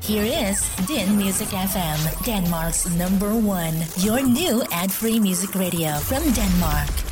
Here is Din Music FM, Denmark's number one. Your new ad free music radio from Denmark.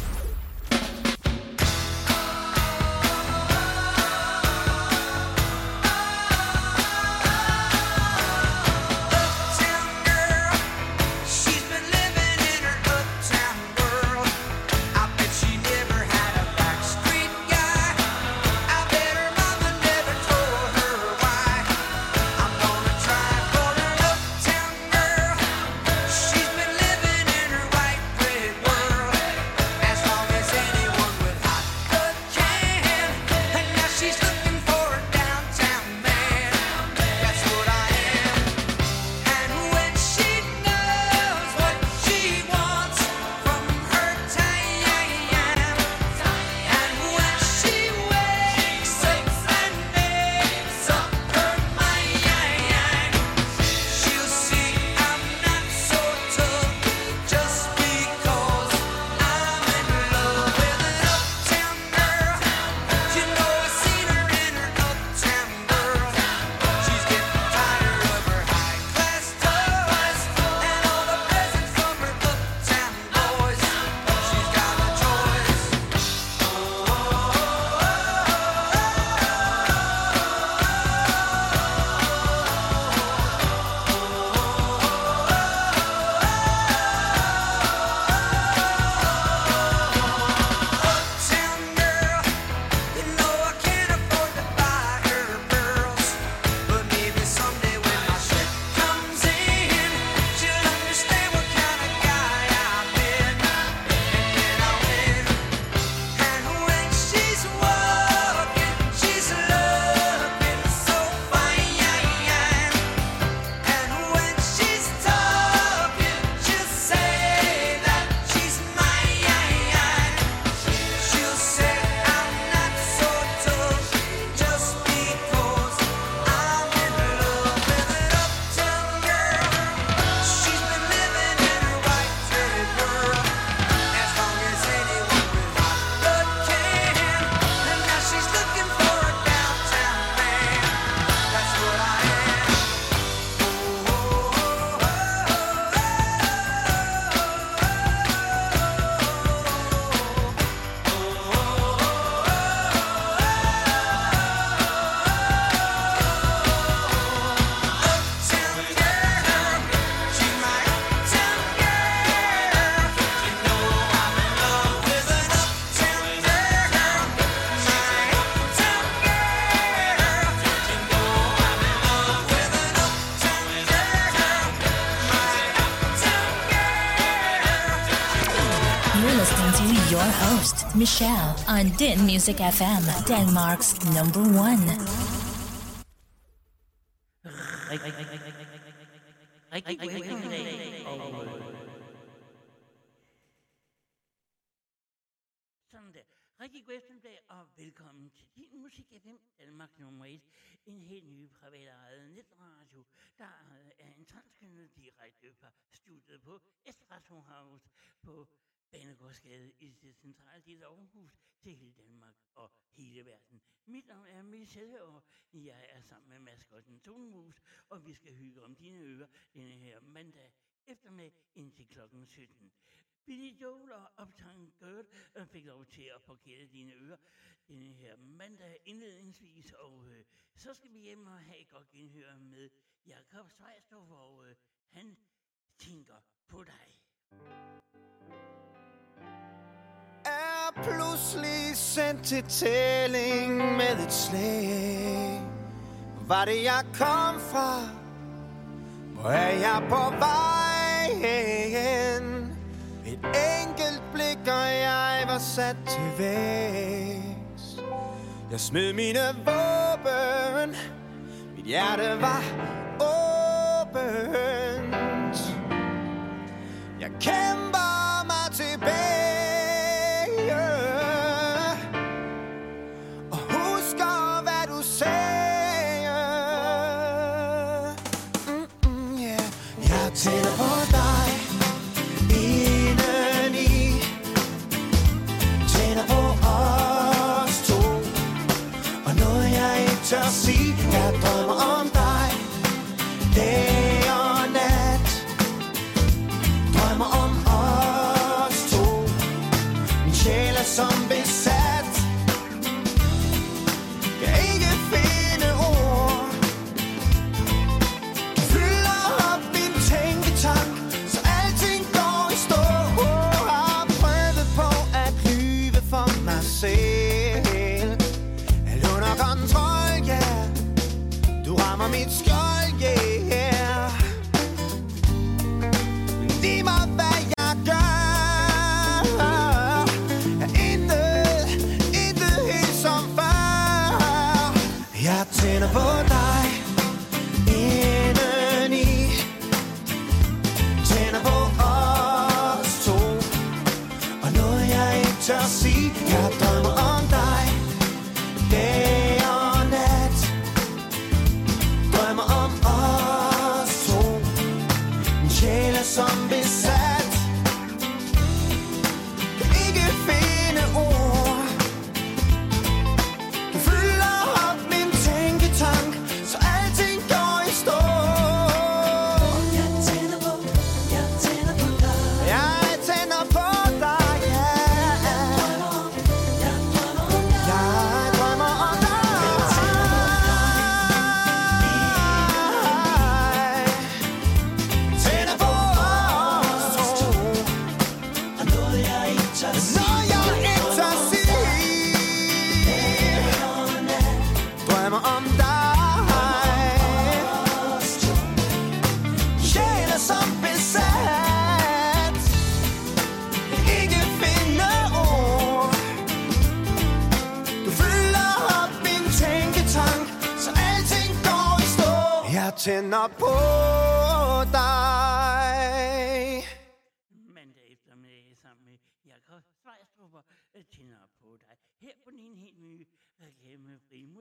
Michelle on Din Music FM, Denmark's number one. Billy Joel og Uptown Girl fik lov til at parkere dine ører denne her mandag indledningsvis, og øh, så skal vi hjem og have et godt genhør med Jakob Svejstrup, og øh, han tænker på dig er pludselig sendt til tælling med et slag. Var det jeg kom fra? Hvor er jeg på vej hen? Et enkelt blik, og jeg var sat til vægs. Jeg smed mine våben. Mit hjerte var åbent. Jeg kæmper mig tilbage. Og husker, hvad du sagde. Mm, mm, yeah. Jeg tænder på dig. Tør sige Jeg drømmer om dig. Dag og nat. Drømmer om os to. Min sjæl er som besat.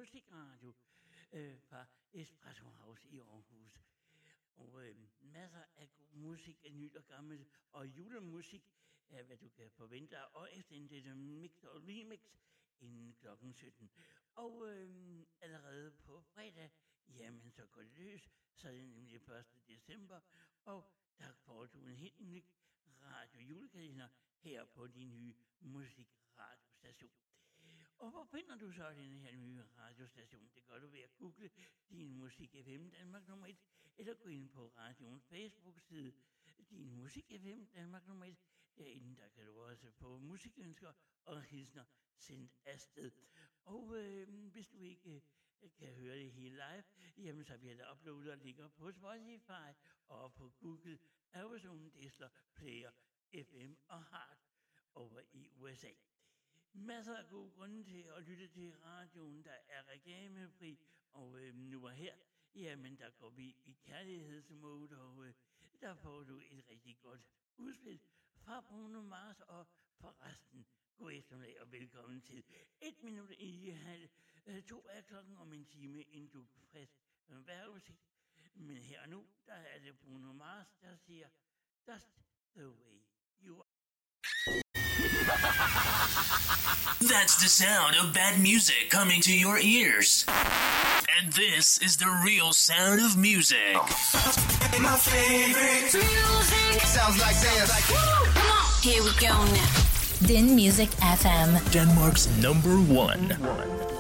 Musikradio øh, fra Espresso House i Aarhus. Og øh, masser af god musik, af nyt og gammelt, og julemusik er, hvad du kan forvente dig. Og efter en det mix og remix inden klokken 17. Og øh, allerede på fredag, jamen så går det løs, så er det nemlig 1. december, og der får du en helt ny radio julekalender her på din nye musikradiostation. Og hvor finder du så den her nye radiostation? Det gør du ved at google din musik FM Danmark nummer 1, eller gå ind på radioens Facebook-side, din musik FM Danmark nummer 1. Derinde der kan du også få musikønsker og hilsner sendt afsted. Og øh, hvis du ikke øh, kan høre det hele live, jamen så bliver det uploadet og ligger på Spotify og på Google Amazon Distler Player FM og Heart over i USA. Masser af gode grunde til at lytte til radioen, der er reklamefri, og øh, nu var her, jamen der går vi i kærlighedsmode, og øh, der får du et rigtig godt udspil fra Bruno Mars, og forresten, god eftermiddag og velkommen til et minut i halv øh, to er klokken om en time, inden du frisk øh, vejrudsigt. Men her og nu, der er det Bruno Mars, der siger, That's the way you are. That's the sound of bad music coming to your ears. And this is the real sound of music. My favorite Music. Sounds like this Come on. Here we go now. Din Music FM. Denmark's number one. Oh,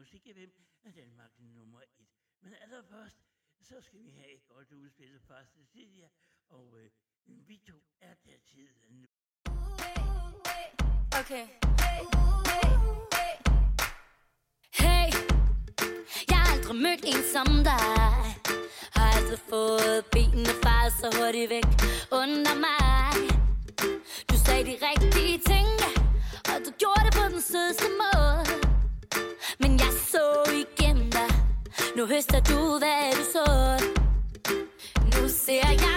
musik FM er Danmark nummer et. Men allerførst, så skal vi have et godt udspil fra Cecilia, og øh, vi to er der tiden nu. Okay. Hey, jeg har aldrig mødt en som dig Har aldrig fået benene fejret så hurtigt væk under mig Du sagde de rigtige ting, og du gjorde det på den sødeste måde Nu høster du, hvad du så. Nu ser jeg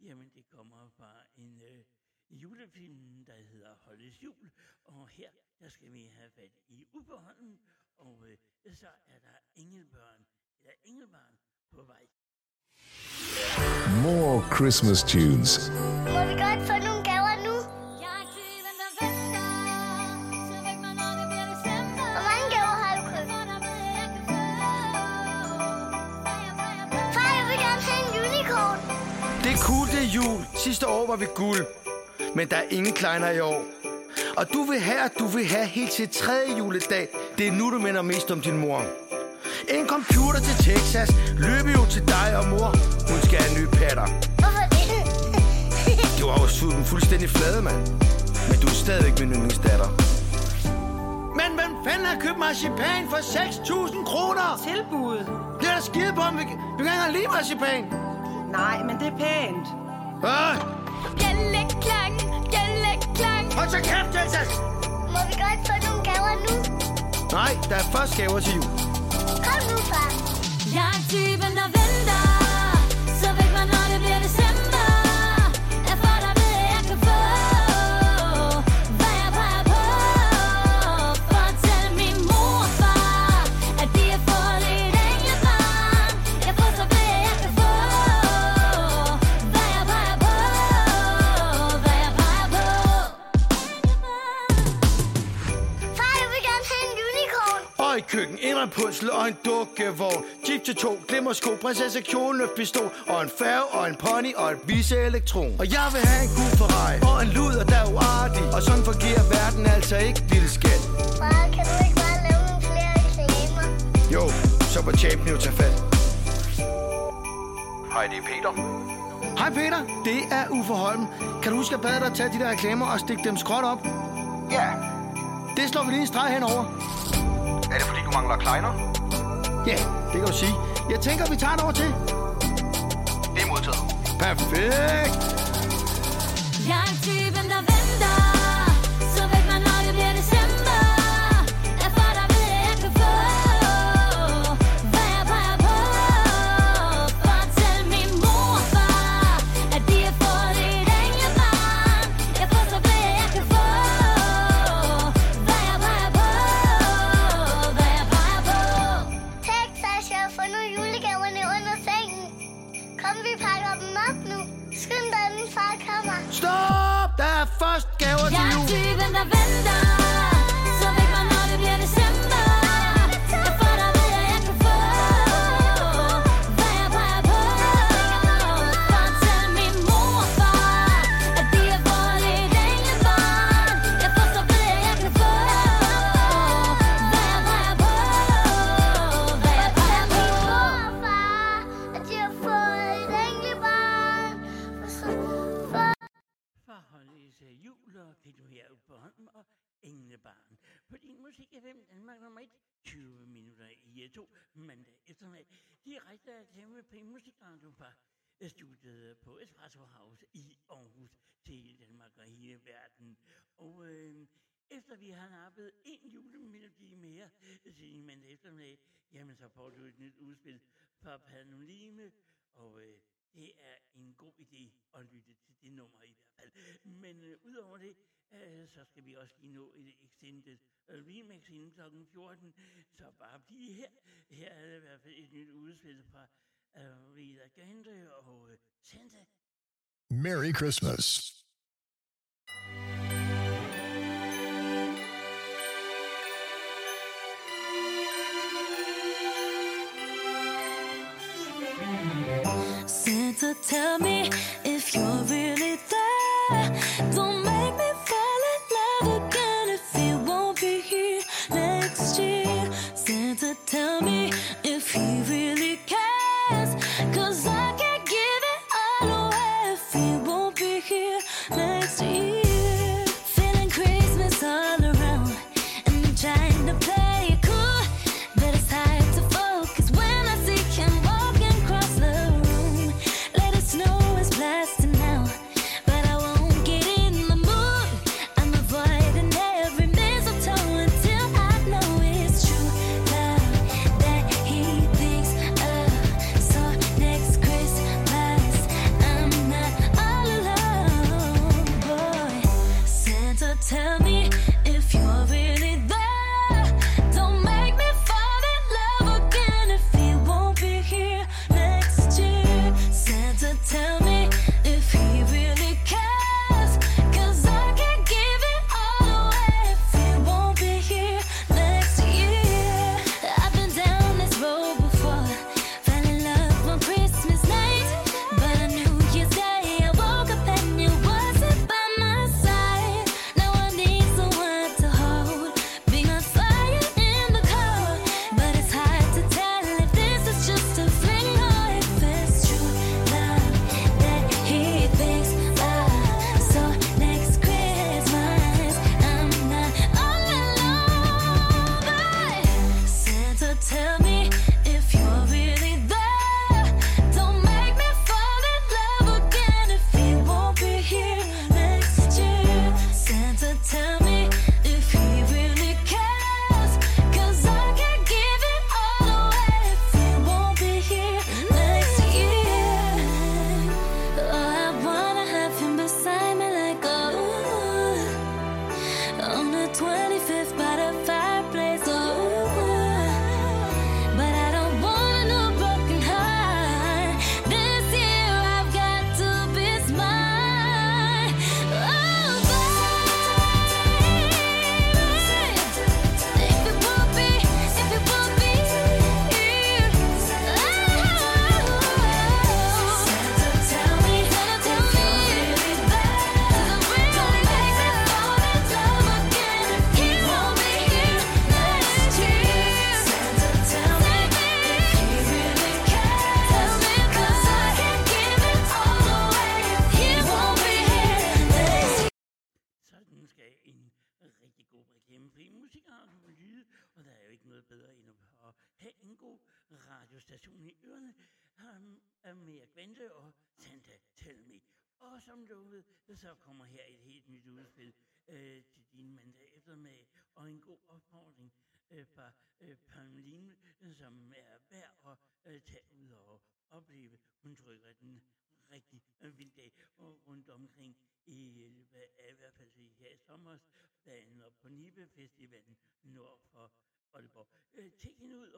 jamen det kommer fra en øh, julefilm, der hedder Holdes Jul, og her, der skal vi have fat i Uberholm, og øh, så er der Engelbørn, eller Engelbarn på vej. More Christmas tunes. Må vi godt få nogle gaver nu? Hvor mange gaver har du købt? Far, jeg vil gerne have en unicorn. Det er cool, det er jul. Sidste år var vi guld. Men der er ingen kleiner i år. Og du vil have, at du vil have helt til tredje juledag. Det er nu, du minder mest om din mor. En computer til Texas løber jo til dig og mor. Hun skal have en ny patter. Hvorfor det? Du har jo suget den fuldstændig flade, mand. Men du er stadigvæk min yndlingsdatter. Men hvem fanden har købt marcipan for 6.000 kroner? Tilbud. Det er der skide på, om vi, vi kan ikke engang lide marcipan. Nej, men det er pænt. Øh, Bjælleklang, bjælleklang. hold så kæft, Texas! Må vi godt få nogle gaver nu? Nej, der er først gaver til jul. Kom nu, far. Jeg er typen, der venter. Køkken, indrepusle og en dukkevogn. Jeep til to, glimmersko, prinsesse kjole, pistol. Og en færge og en pony og et vise elektron. Og jeg vil have en god Ferrari og en luder, der er uartig. Og sådan fungerer verden altså ikke, lille skat. Far, kan du ikke bare lave nogle flere reklamer? Jo, så var champion jo tage fat. Hej, det er Peter. Hej Peter, det er Uffe Holm. Kan du huske at bade dig at tage de der reklamer og stikke dem skråt op? Ja. Det slår vi lige en streg henover. Er det fordi, du mangler kleiner? Ja, det kan du sige. Jeg tænker, vi tager det over til. Det er modtaget. Perfekt. Jeg 20 minutter i øh, to mandag eftermiddag. Direkte af Temme på Musikradio fra eh, studiet eh, på Espresso House i Aarhus til Danmark og hele verden. Og øh, efter vi har nappet en julemelodi mere til mandag eftermiddag, jamen så får du et nyt udspil fra Panolime, og øh, det er en god idé at lytte til det nummer i hvert fald. Men øh, udover det, øh, så skal vi også lige nå et extended remix inden kl. 14. Så bare bliv her. Her er det i hvert fald et nyt udspil fra øh, Rita Grande og øh, Santa. Merry Christmas. Tell me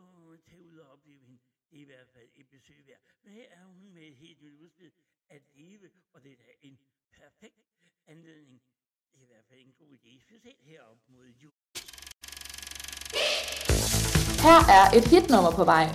og tage ud og opleve hende. Det er i hvert fald et besøg værd. Men her er hun med et helt nyt udspil at leve, og det er en perfekt anledning. Det er i hvert fald en god idé, specielt herop mod jul. Her er et hitnummer på vej.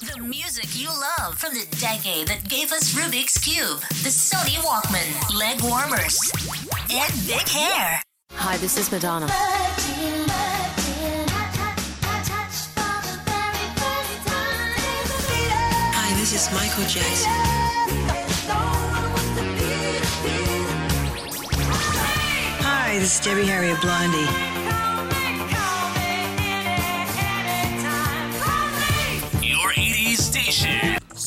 The music you love from the decade that gave us Rubik's Cube, the Sony Walkman, leg warmers, and big hair. Hi, this is Madonna. Hi, this is Michael Jackson. Hi, this is Debbie Harry of Blondie.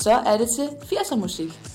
så er det til 80'er musik.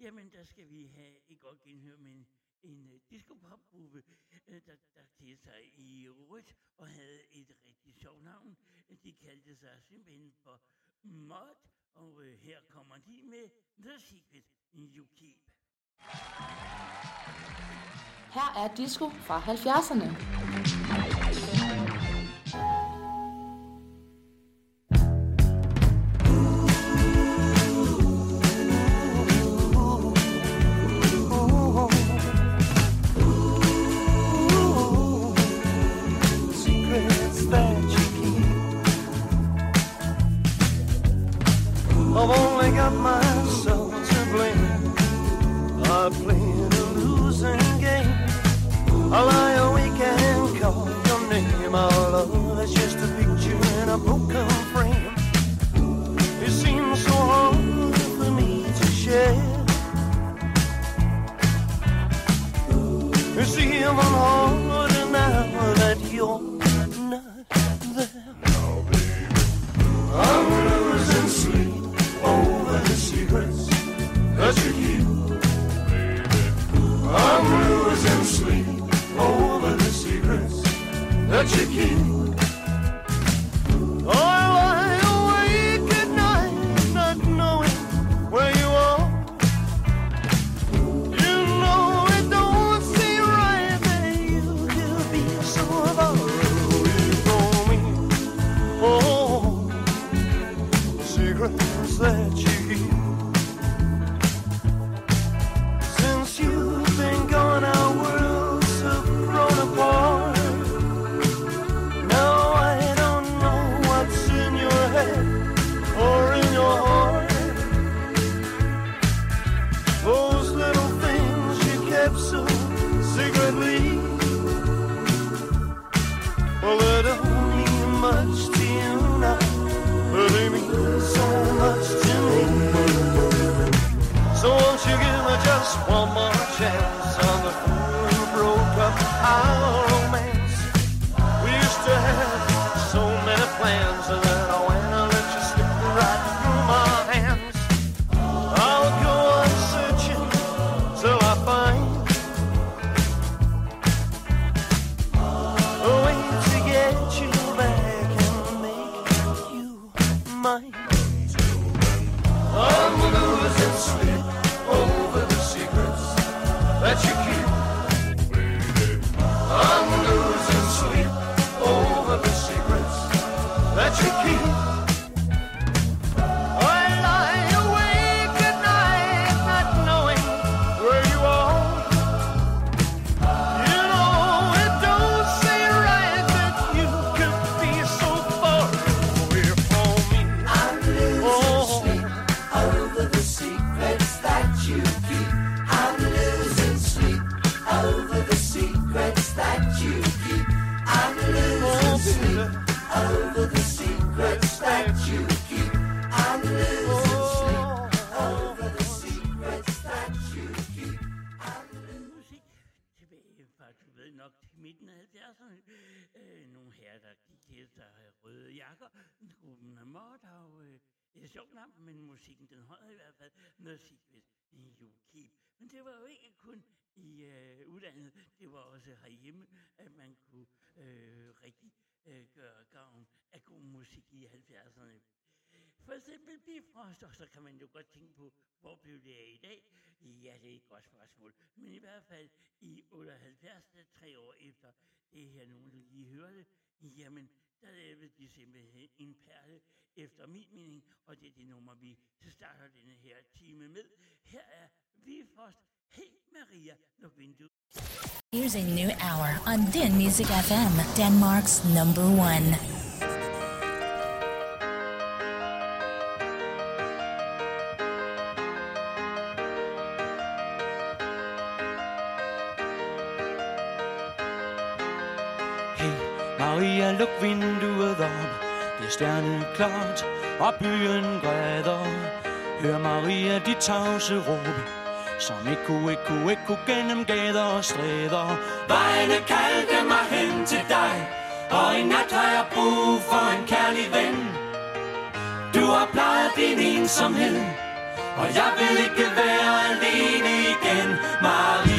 Jamen, der skal vi have et godt genhør med en, en uh, disco-popgruppe, uh, der, der klædte sig i rødt og havde et rigtig sjovt navn. De kaldte sig simpelthen for Mod, og uh, her kommer de med The Secret You Keep. Her er disco fra 70'erne. I've only got myself to blame. I played a losing game. I lie awake and call your name. Our love is just a picture in a broken frame. It seems so hard for me to share. It's even harder now that you're that you keep. One more chance fald. i Secret Men det var jo ikke kun i øh, udlandet, det var også herhjemme, at man kunne øh, rigtig øh, gøre gavn af god musik i 70'erne. For eksempel Bifrost, og så kan man jo godt tænke på, hvor blev det af i dag? Ja, det er et godt spørgsmål. Men i hvert fald i 78, tre år efter det her, nogen lige hørte, jamen, der lavede de simpelthen en perle efter min mening, og det er det nummer, vi starter denne her time med. Her er Bifrost. Hey Maria, luk vinduet. Here's a new hour on Din Music FM, Denmark's number one. Hey, Maria, luk vinduet op. Det er stjerneklart, og byen græder. Hør Maria, de tavse råb. Som ekko, ekko, ekko gennem gader og stræder Vejene kaldte mig hen til dig Og i nat har jeg brug for en kærlig ven Du har plejet din ensomhed Og jeg vil ikke være alene igen Maria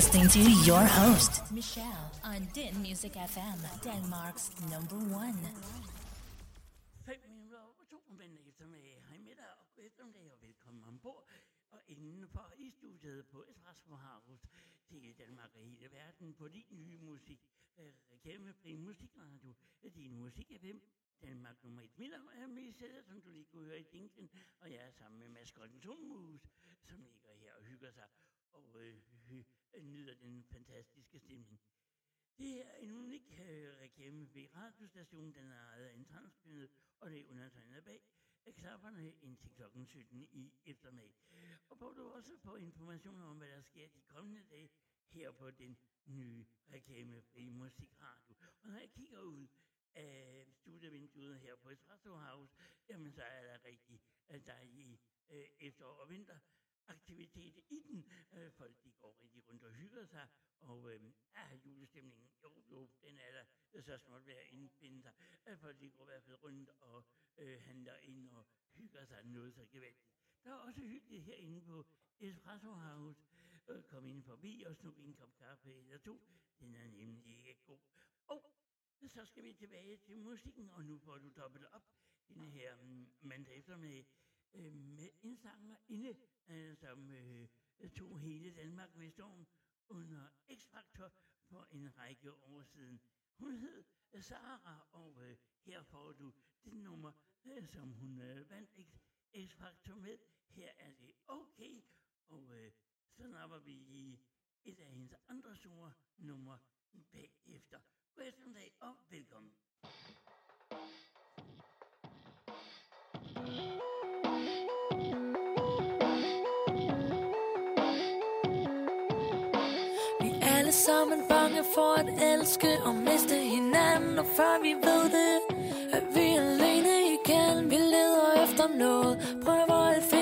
listening to your host, Michelle, on Din Music FM, Denmark's number one. 5 minutter over to, men eftermiddag. Hej med dig, og god eftermiddag, og velkommen ombord. Og indenfor i studiet på Espresso House til Danmark og hele verden på din nye musik. Reklamefri musikradio. Din musik FM. Danmark nummer et. Mit navn er Michelle, som du lige kunne høre i dinken, og jeg er sammen med maskotten Tonmus, Det er en unik øh, ved radiostationen, den er ejet af en transkønnet, og det er undertegnet bag eksamperne indtil kl. 17 i eftermiddag. Og hvor du også får informationer om, hvad der sker de kommende dage her på den nye reklamefri musikradio. Og når jeg kigger ud af studievinduet her på Espresso House, jamen så er der rigtig øh, dejlig øh, efterår og vinter aktivitet i den. Øh, folk de går rigtig rundt og hygger sig, og øh, ah, julestemningen, jo jo, den er der så småt ved at indbinde sig. Øh, folk de går i hvert fald rundt og øh, handler ind og hygger sig noget så gevaldigt. Der er også hyggeligt herinde på Espresso House. Øh, kom ind forbi og snu en kop kaffe eller to. Den er nemlig ikke god. Og så skal vi tilbage til musikken, og nu får du dobbelt op den her mm, mandag eftermiddag øh, med indsanger inde, øh, som øh, tog hele Danmark med storm under X-Factor for en række år siden. Hun hed øh, Sara, og øh, her får du det nummer, øh, som hun øh, vandt X-Factor med. Her er det okay, og øh, så napper vi i et af hendes andre store numre bagefter. God eftermiddag og velkommen. alle sammen bange for at elske og miste hinanden. Og før vi ved det, at vi er alene igen. Vi leder efter noget, prøver at finde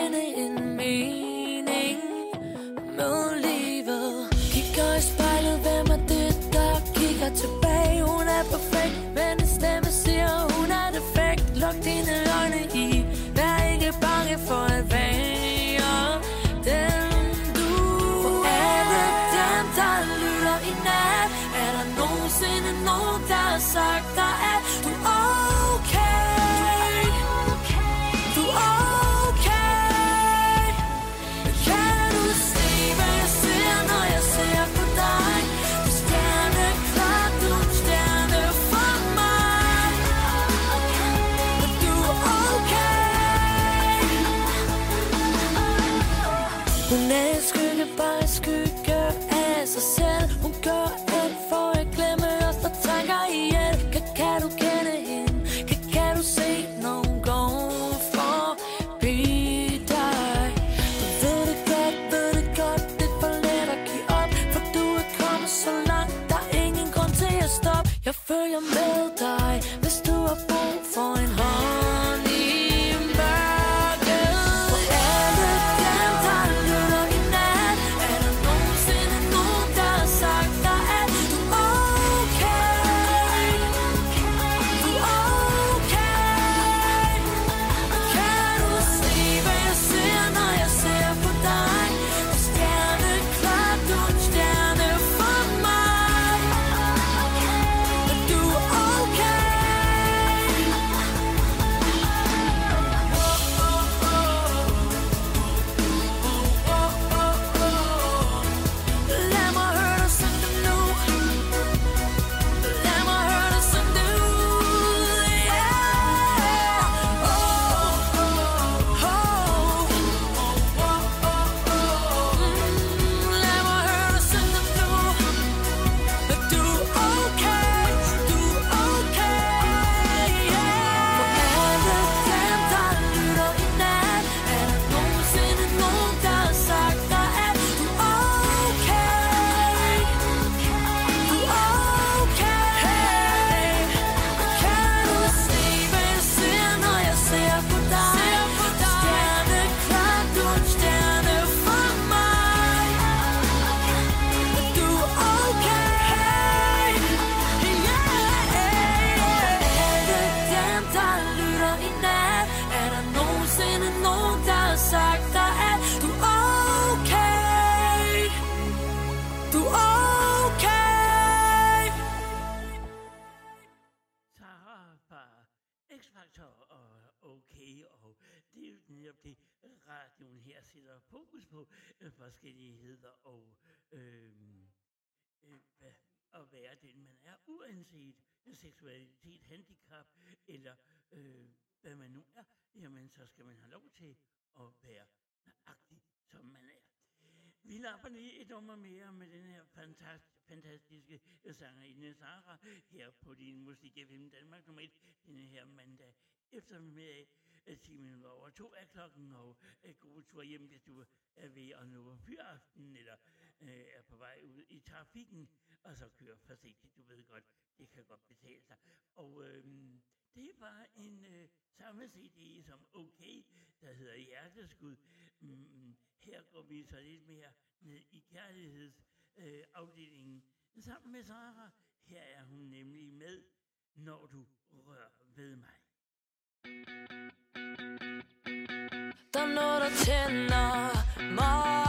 vi lapper lige et nummer mere med den her fantastiske, fantastiske sangerinde Sara her på din musik FM Danmark nummer 1 den her mandag eftermiddag. Øh, Timen var over to af klokken, og øh, god tur hjem, hvis du er ved at nå fyraften, eller øh, er på vej ud i trafikken, og så kører forsigtigt, du ved godt, det kan godt betale sig. Og øh, det var en øh, samme CD som OK, der hedder Hjerteskud. Mm, her går vi så lidt mere ned i kærlighedsafdelingen øh, sammen med Sara. Her er hun nemlig med, når du rører ved mig. Der er noget, der tænder mig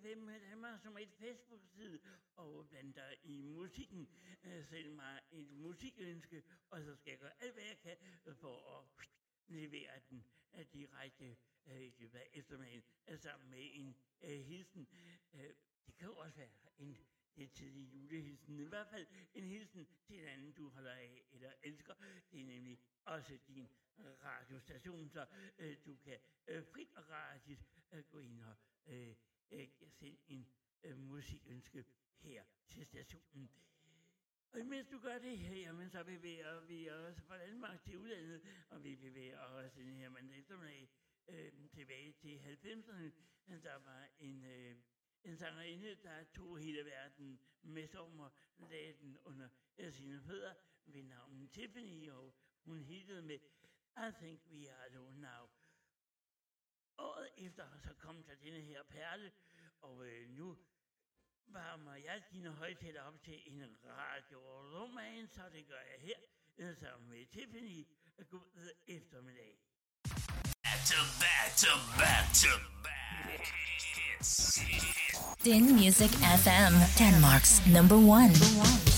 FM Danmark som et Facebook-side og blandt dig i musikken. Øh, Send mig et musikønske, og så skal jeg gøre alt, hvad jeg kan øh, for at levere den øh, direkte i løbet af eftermiddagen sammen med en hilsen. Det kan jo også være en lidt tidlig julehilsen. I hvert fald en hilsen til en anden, du holder af eller elsker. Det er nemlig også din radiostation, så øh, du kan øh, frit og gratis øh, gå ind og øh, øh, sende en øh, musikønske her til stationen. Og mens du gør det her, jamen, så bevæger vi os fra Danmark til udlandet, og vi bevæger os den her mandag eftermiddag øh, tilbage til 90'erne. Der var en, øh, en sangerinde, der tog hele verden med sommer, og lagde den under øh, sine fødder ved navn Tiffany, og hun hittede med I Think We Are Alone Now. Året efter så kom der denne her perle, og øh, nu varmer jeg dine højtaler op til en radio roman, så det gør jeg her, øh, sammen med Tiffany. God eftermiddag. Back to back to back to back. Hits. Din Music FM, Denmark's number one. I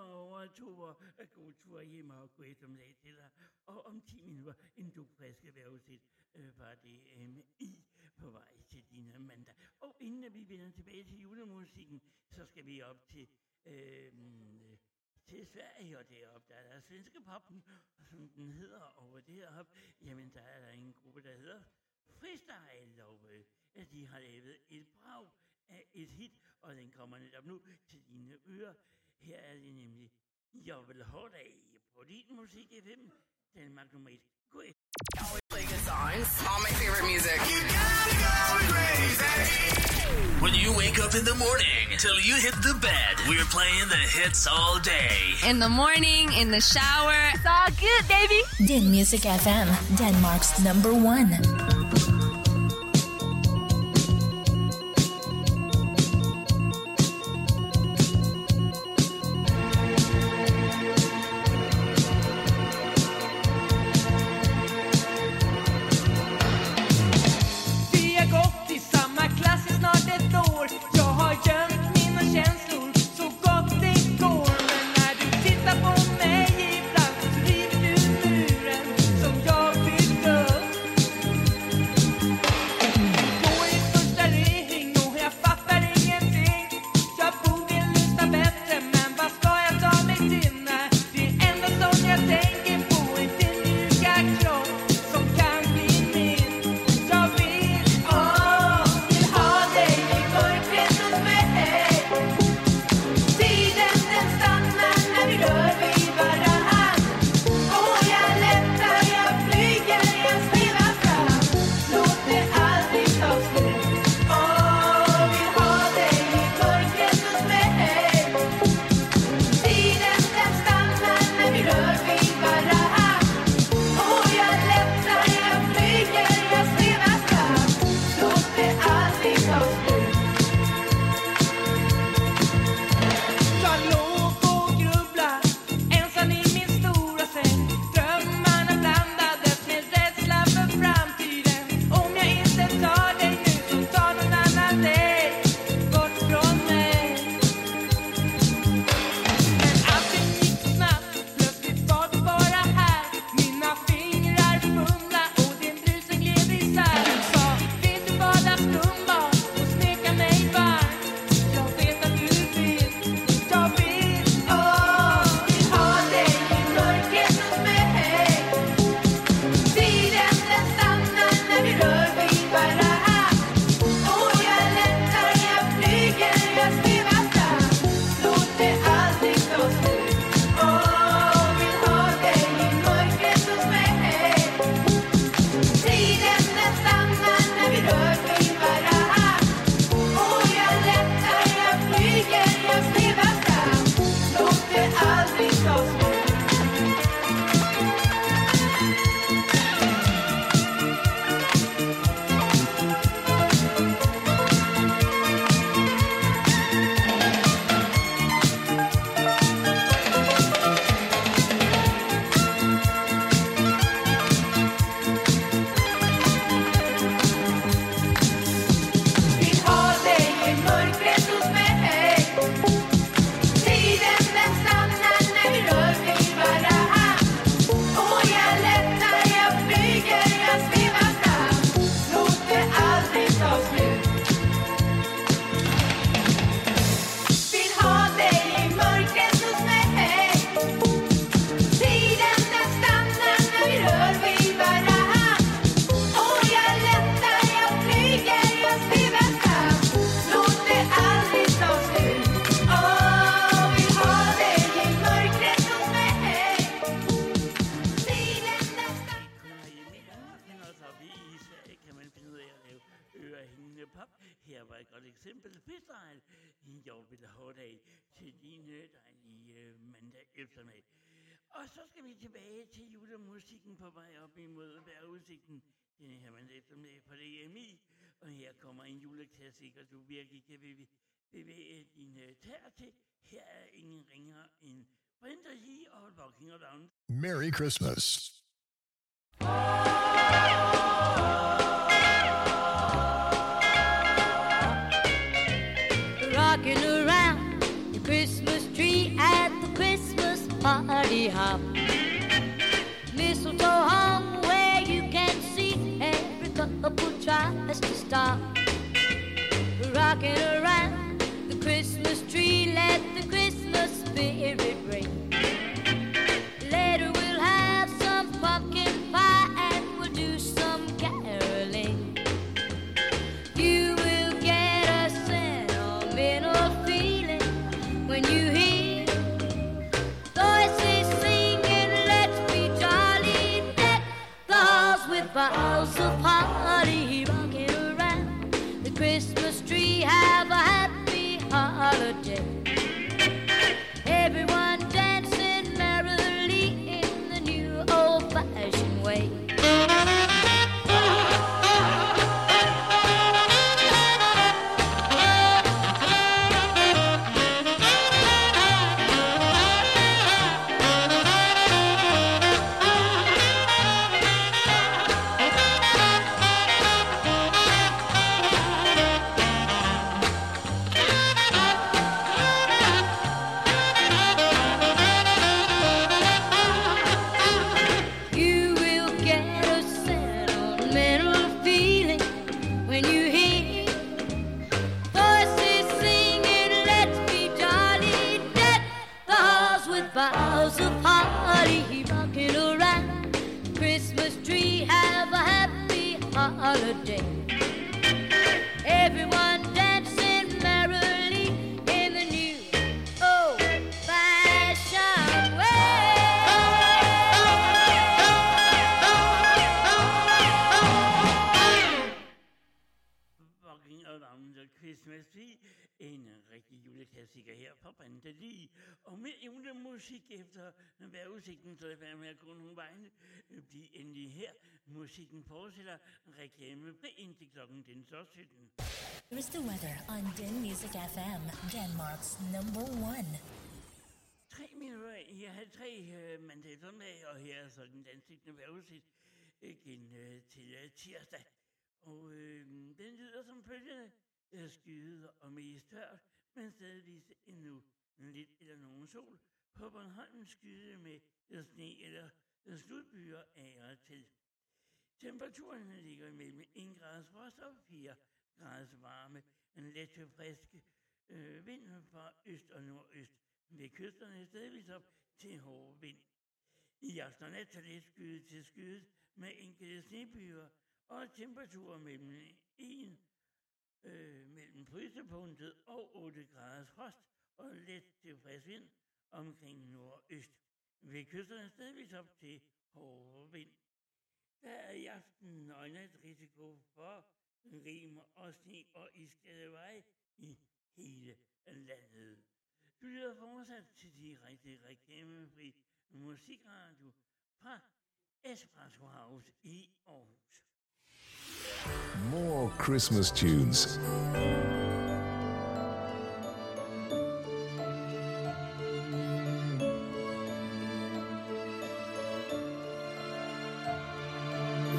og overtog og god tur hjem og god eftermiddag til dig. Og om 10 minutter en dugflaske hver hos øh, var det øhm, par på vej til din øh, mandag. Og inden vi vender tilbage til julemusikken, så skal vi op til, øh, til Sverige, og Jag vill ha dig på din musik FM. Den All my favorite music. When you wake up in the morning till you hit the bed, we're playing the hits all day. In the morning, in the shower. It's all good, baby. Din Music FM, Denmark's number one. Merry Christmas. Tre øh, mandag med, og her er så den danske vejrudsigt igen øh, til øh, tirsdag. Og øh, den lyder som følgende. er skyet og mest tørt, men stadigvis endnu lidt eller nogen sol. På Bornholm skyde med øh, sne eller øh, slutbyer af og til. Temperaturen ligger mellem 1 grads frost og 4 grads varme. En let til frisk øh, vind fra øst og nordøst. Ved kysterne stadigvis op til hård vind. I aften og nat er det skyde til skyde med enkelte snebyer og temperaturer mellem 1 øh, mellem frysepunktet og 8 graders frost og let til frisk vind omkring nordøst. Ved kysterne stedvis op til hård vind. Der er i aften øjnet risiko for rim og sne og iskade veje i hele landet. Du lytter fortsat til direkte reklamefri musikradio fra Espresso House i Aarhus. More Christmas tunes.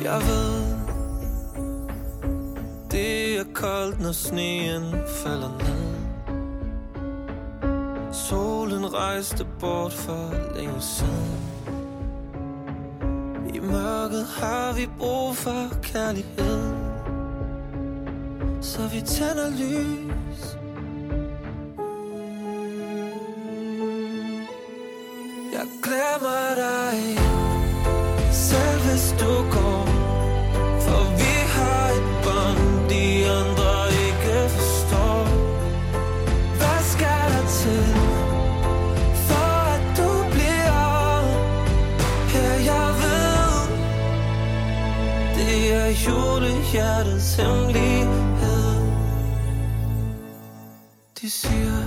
Jeg ved Det er koldt, når sneen falder ned Solen rejste bort for længe siden. I mørket har vi brug for kærlighed. Så vi tænder lys. Jeg glemmer dig Selv hvis du går. Skjule hjertets hemmelighed De siger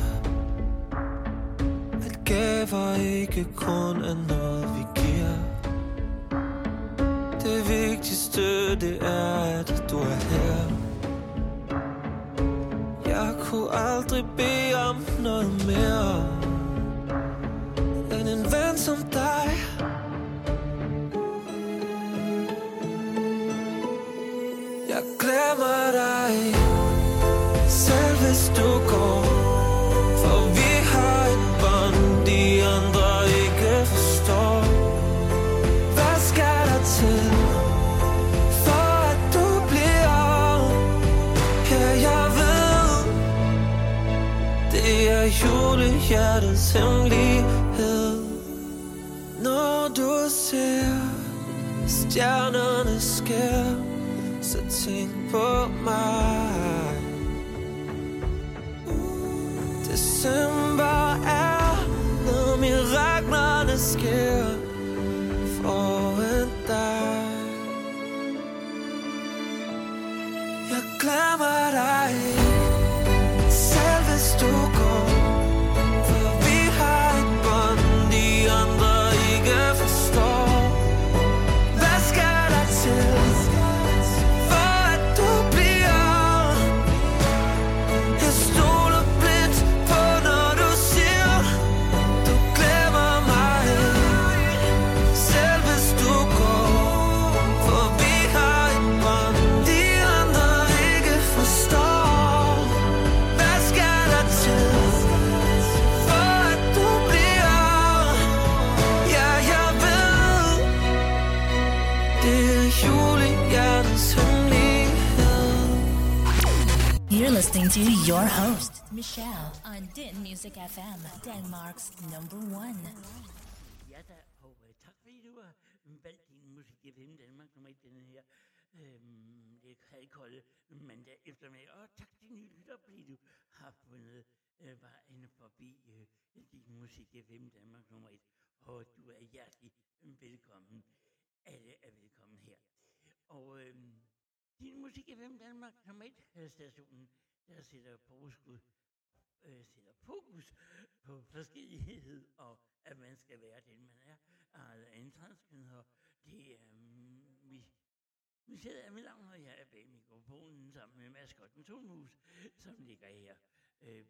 At gaver ikke kun er and listening to your host, Michelle, on Din Music FM, Denmark's number one. Danmark nummer denne her halvkolde mandag eftermiddag. Og tak til nye lytter, fordi du har fundet øh, vejen forbi øh, din musik FM Danmark nummer et. Og du er hjertelig velkommen. Alle er velkommen her. Og din musik FM Danmark nummer et øh, stationen, der sætter påskud øh, sætter fokus på forskellighed, og at man skal være den, man er. Altså en transkønner, det er, um, vi, vi sidder med navn, og jeg er bag mikrofonen sammen med maskotten Tonhus, som ligger her øh,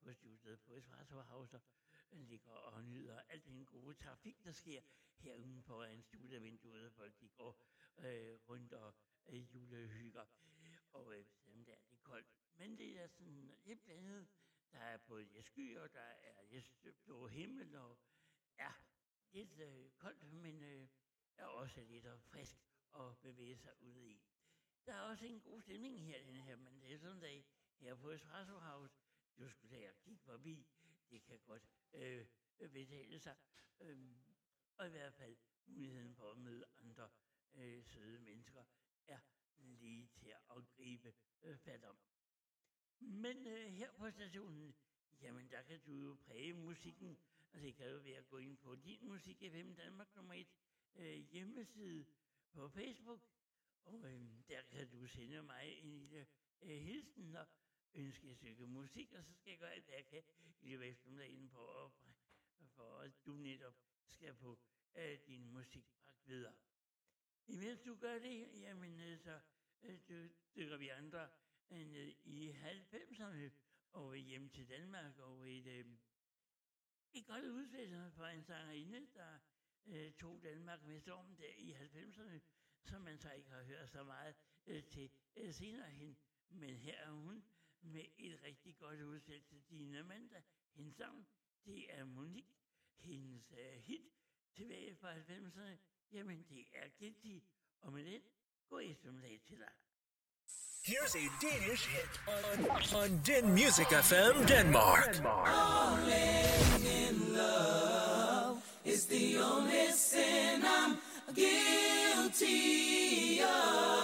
på studiet på Espresso House, og ligger og nyder al den gode trafik, der sker her på foran studievinduet, folk de går øh, rundt og øh, julehygger. Og øh, selvom der er koldt, men det er sådan lidt blandet. Der er både jeg skyer, der er lidt blå himmel, og ja, lidt øh, koldt, men øh, er også lidt frisk at bevæge sig ud i. Der er også en god stemning her, den her, men det er sådan en dag her på Espresso House. Du skulle da kigge forbi. Det kan godt øh, betale sig. Øh, og i hvert fald muligheden for at møde andre øh, søde mennesker er lige til at gribe øh, fat om. Men øh, her på stationen, jamen der kan du jo præge musikken. Og det kan jo være at gå ind på din musik FM Danmark nummer 1 øh, hjemmeside på Facebook. Og øh, der kan du sende mig en lille øh, hilsen og ønske et stykke musik, og så skal jeg gøre alt, hvad jeg kan i løbet af eftermiddagen for at, for at du netop skal på øh, din musik bragt videre. Imens du gør det, jamen øh, så øh, dykker vi andre øh, ned i 90'erne og hjem til Danmark og et, øh, et godt udsætter for en sangerinde, der øh, tog Danmark med storm der i 90'erne, som man så ikke har hørt så meget øh, til øh, senere hen. Men her er hun med et rigtig godt udsættelse. Dina Amanda, hendes sang, det er Monique. Hendes øh, hit tilbage fra 90'erne, jamen det er Guilty. Og med den, god eftermiddag til dig. Here's a Danish hit on, on Din Music FM Denmark. in love is the only sin I'm guilty of.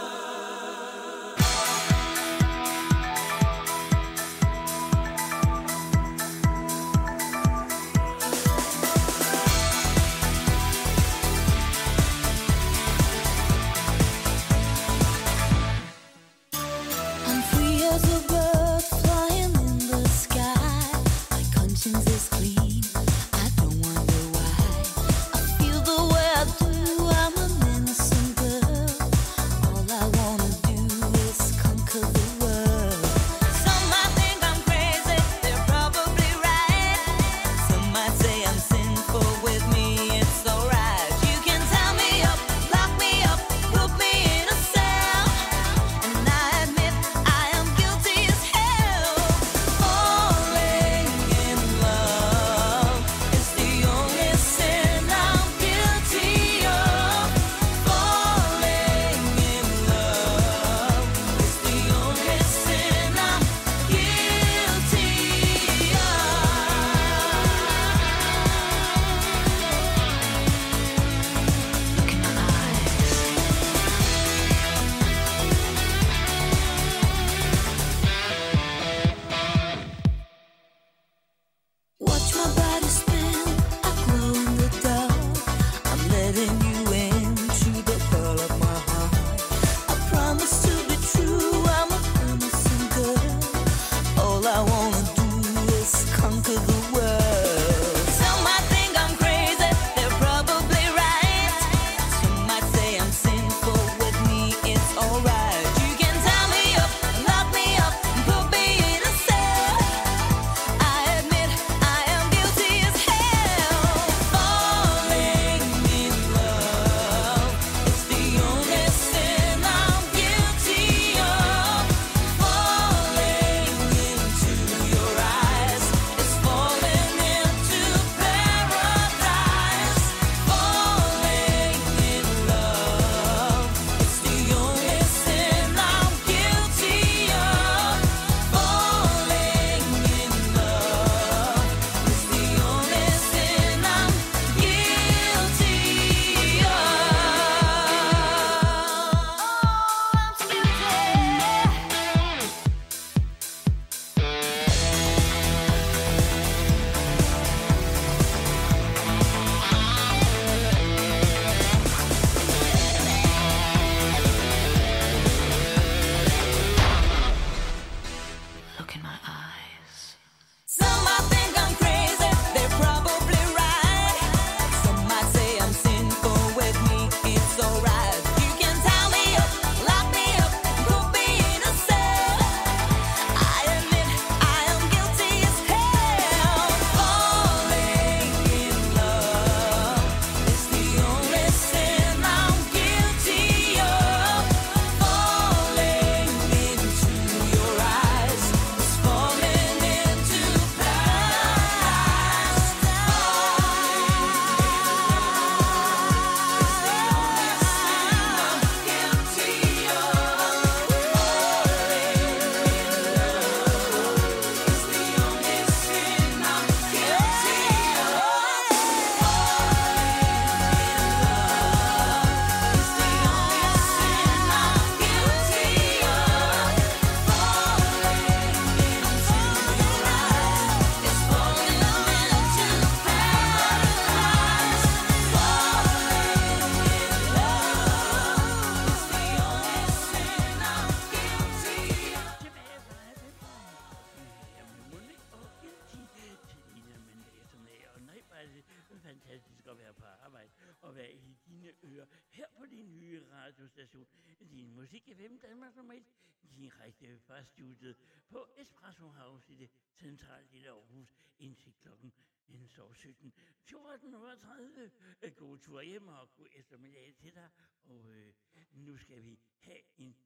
Hjem og god eftermiddag til dig. Og øh, nu skal vi have en,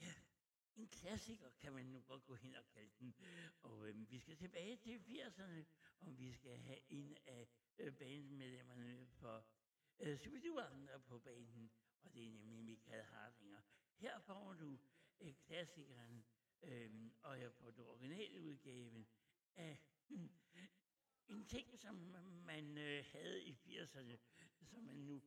ja, en klassiker, kan man nu godt gå hen og kalde den. Og øh, vi skal tilbage til 80'erne, og vi skal have en af øh, bandmedlemmerne for øh, Superdueren på banen, og det er nemlig Michael Hardinger. Her får du øh, klassikeren, øh, og jeg får du originaludgaven af hmm, en ting, som man øh, havde i 80'erne, som man nu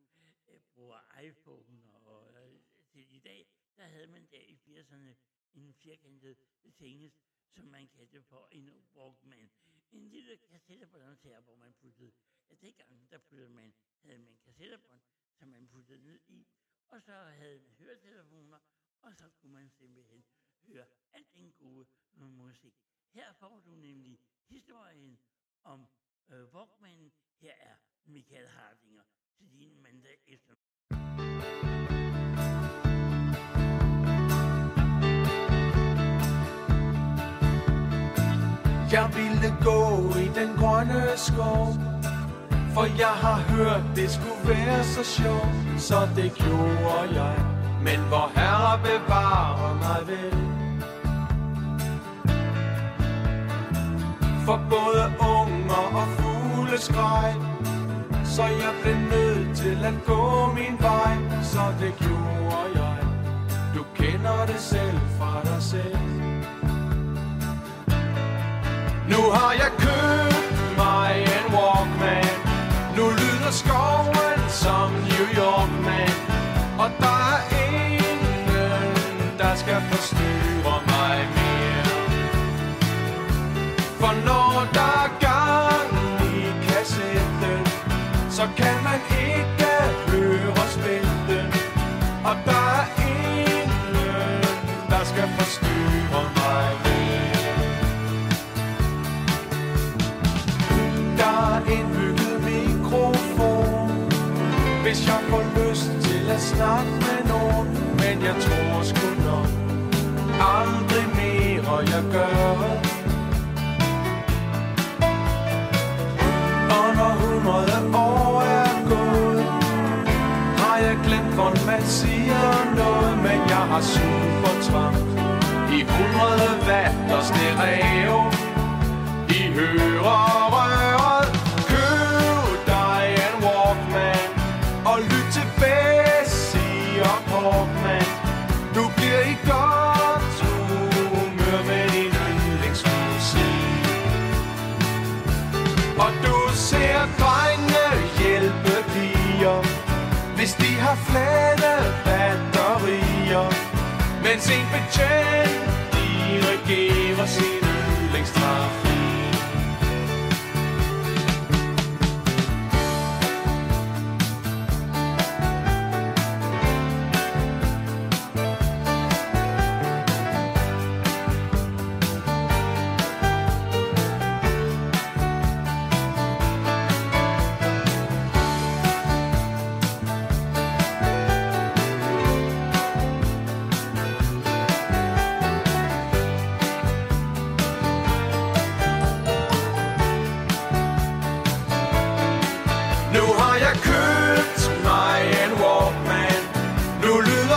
øh, bruger iPhone og øh, til i dag, der havde man der i 80'erne en firkantet tingest, som man kaldte for en Walkman. En lille kassettebåndoptager, hvor man puttede, ja dengang der puttede man, havde man kassettebånd, som man puttede ned i, og så havde man høretelefoner, og så kunne man simpelthen høre alt den gode musik. Her får du nemlig historien om øh, Walkman. Her er Michael Hardinger til din mandag efter. Jeg ville gå i den grønne skov For jeg har hørt, det skulle være så sjovt Så det gjorde jeg Men hvor herre bevarer mig vel. For både unger og fugle skreg så jeg blev nødt til at gå min vej. Så det gjorde jeg. Du kender det selv fra dig selv. Nu har jeg købt mig en Walkman. Nu lyder skoven som New York man Og der er ingen, der skal forstyrre mig. Så kan man ikke høre spilten Og der er ingen, der skal forstyrre mig. Mere Der er indbygget mikrofon. Hvis jeg får lyst til at snakke med nogen Men jeg tror sgu nok Aldrig mere jeg gør når hundrede år er gået. Har jeg glemt, hvor man siger noget Men jeg har super tvang I hundrede watt og stereo. I hører Mens en betjent dirigerer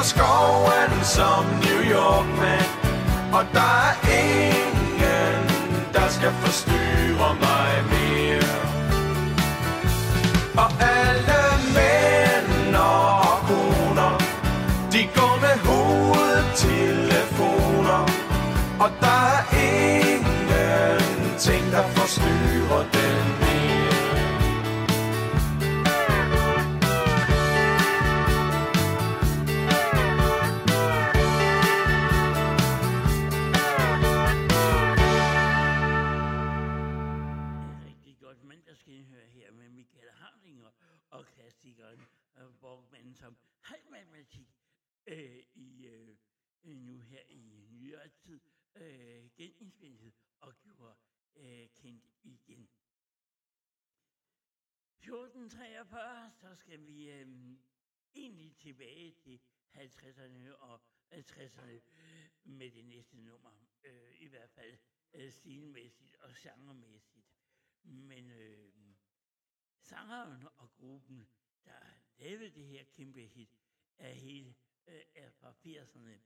Nu lyder skoven som New York man Og der er ingen, der skal forstyrre mig mere. Og alle mænd og koner De går med hovedtelefoner. Og der er ingen ting, der forstyrrer øh, i øh, øh, nu her i nyere tid øh, genindspillet og gjorde øh, kendt igen. 1443, så skal vi øh, egentlig tilbage til 50'erne og øh, 60'erne med det næste nummer. Øh, I hvert fald øh, stilmæssigt og genremæssigt. Men øh, sangeren og gruppen, der lavede det her kæmpe hit, er helt øh, er fra 80'erne.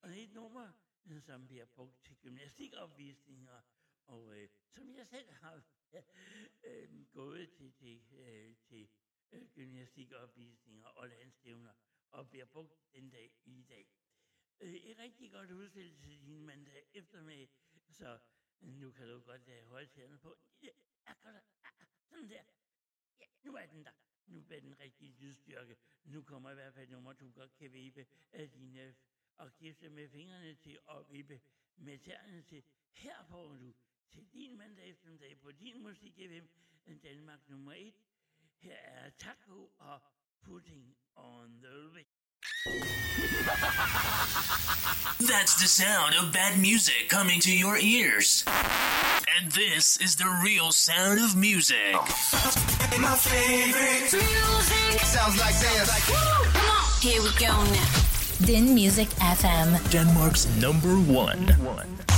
Og det er et nummer, øh, som bliver brugt til gymnastikopvisninger, og øh, som jeg selv har øh, gået til, til, øh, til øh, gymnastikopvisninger og landstævner, og bliver brugt den dag i dag. Øh, et rigtig godt udsættelse din mandag eftermiddag, så øh, nu kan du godt øh, lade højtalerne på. Ja, ah, sådan der. Ja, nu er den der. Nu er den rigtige lydstyrke. Nu kommer i hvert fald nummer, du godt kan vippe af dine og gifte med fingrene til at vippe med tæerne til. Her får du til din mandag eftermiddag på din musik FM, Danmark nummer 1. Her er Taco og Putting on the way. That's the sound of bad music coming to your ears. And this is the real sound of music. My favorite music sounds like this. Come on. Here we go now. Din Music FM. Denmark's number one. If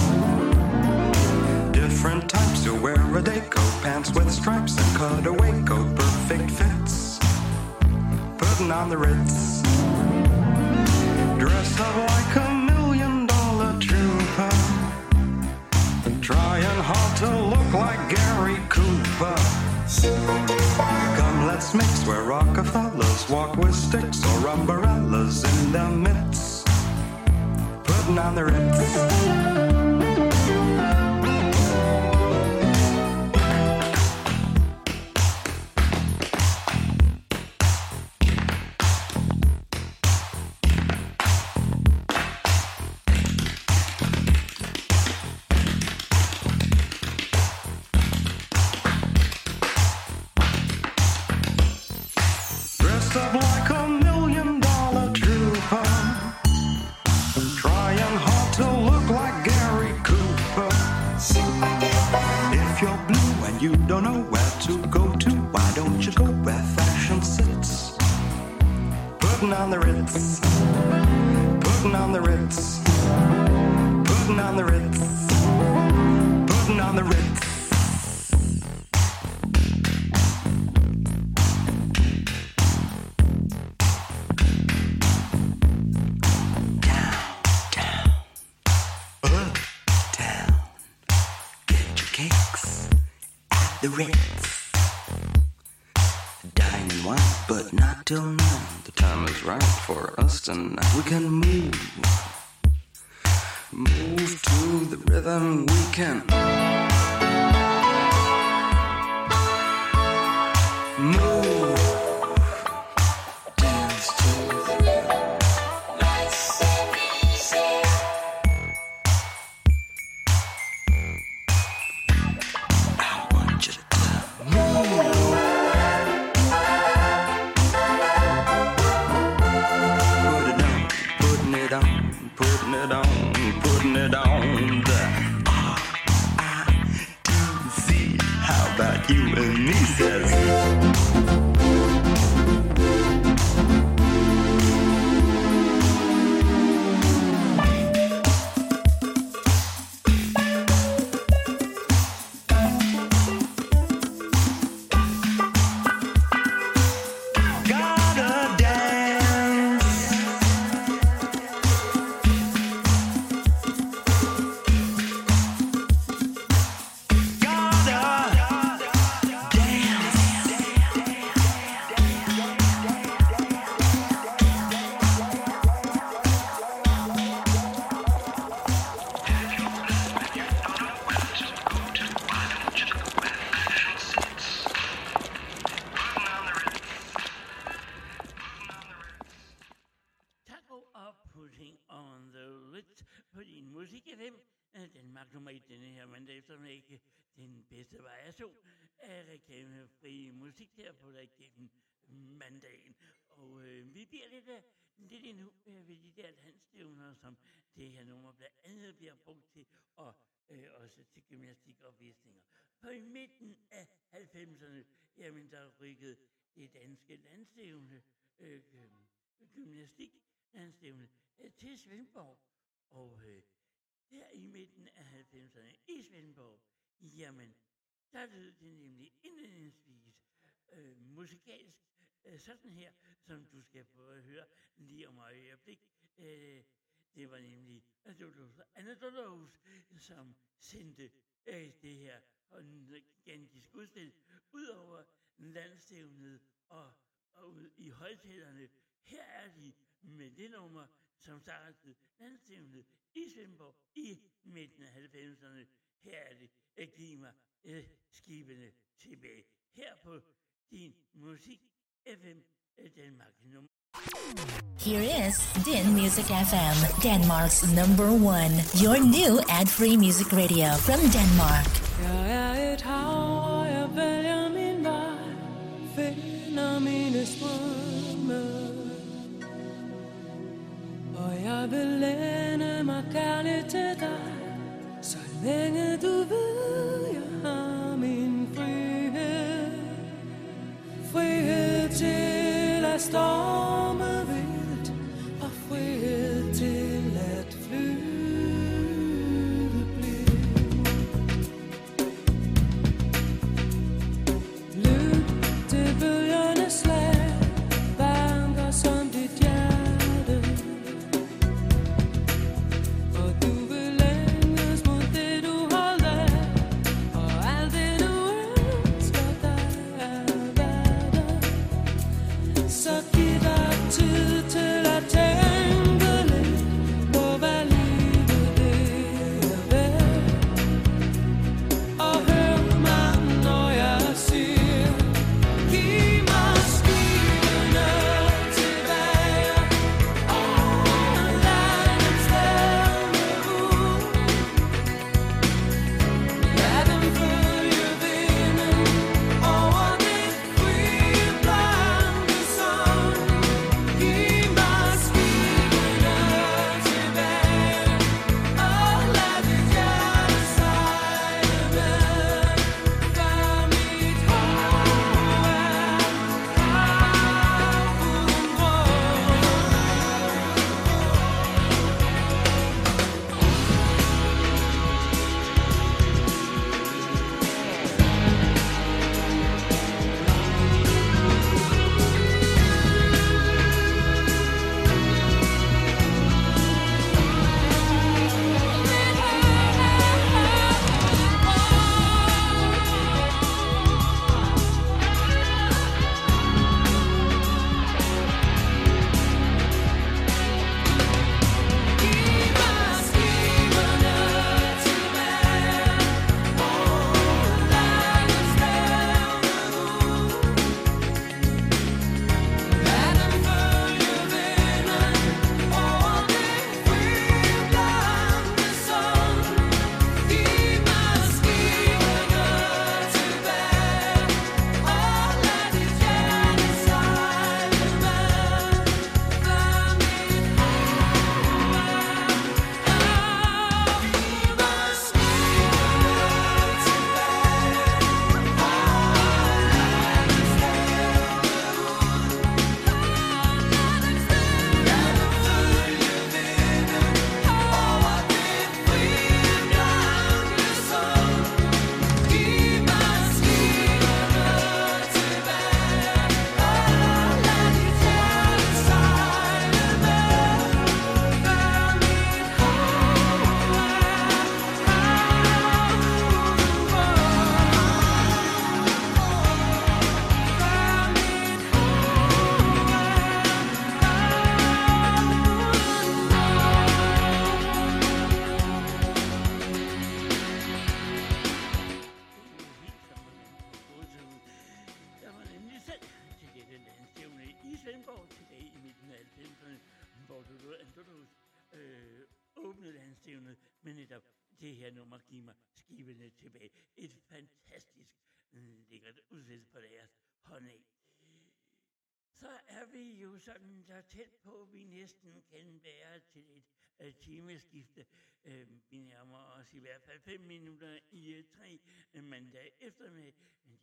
Different types who wear a day coat, pants with stripes and cutaway coat, perfect fits. Putting on the ritz. Dressed up like a million dollar trooper. Trying hard to look like Gary Cooper. Come, let's mix where Rockefellers walk with sticks or umbrellas in their midst. Putting on the ritz. Can move. Move to the rhythm we can. Mandagen. Og øh, vi bliver lidt, øh, lidt endnu øh, ved de der landstævner, som det her nummer blandt andet bliver brugt til, og øh, også til gymnastikopvisninger. På i midten af 90'erne, jamen der rykkede det danske landstævne øh, øh, gymnastik landstævne øh, til Svendborg. Og øh, der i midten af 90'erne i Svendborg, jamen, der lød det nemlig indledningsvis øh, musikalsk øh, sådan her, som du skal få at høre lige om et øjeblik. Øh, det var nemlig Anadolu's, som sendte øh, det her gigantisk udstil ud over landstævnet og, og ud i højtalerne. Her er de med det nummer, som startede landstævnet i Svendborg i midten af 90'erne. Her er det øh, at give mig øh, skibene tilbage. Her på din musik FM Danmark Here is Din Music FM, Denmark's number one. Your new ad-free music radio from Denmark. Jeg er et hav, og jeg vælger min vej Finder mine strømme Og jeg vil læne mig kærligt til dig Så længe du ved, Frihed til at storme vildt uh, timeskifte. Øh, vi nærmer os i hvert fald 5 minutter i øh, tre øh, mandag eftermiddag.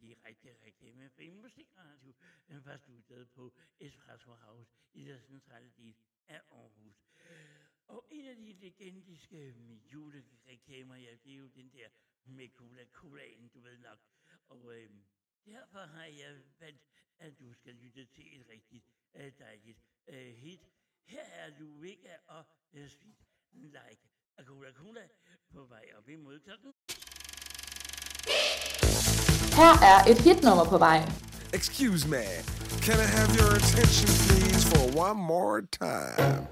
En rigtig, rigtig med en musikradio uh, fra studiet på Espresso House i den centrale del af Aarhus. Og en af de legendiske julereklamer, ja, det er jo den der med cola colaen, du ved nok. Og øh, derfor har jeg valgt, at du skal lytte til et rigtig øh, dejligt øh, hit. Her er Luiga og øh, Sweet Like a Cola Cola på vej op imod klokken. Her er et hitnummer på vej. Excuse me. Can I have your attention, please, for one more time?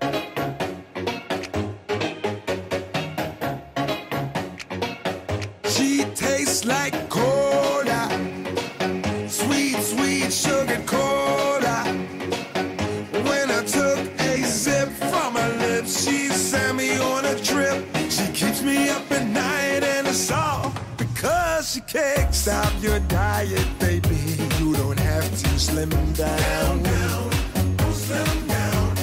She tastes like cola, sweet, sweet sugar cola. When I took a sip from her lips, she sent me on a trip. She keeps me up at night, and it's all because she kicks. Stop your diet, baby. You don't have to slim down. Don't Slim down.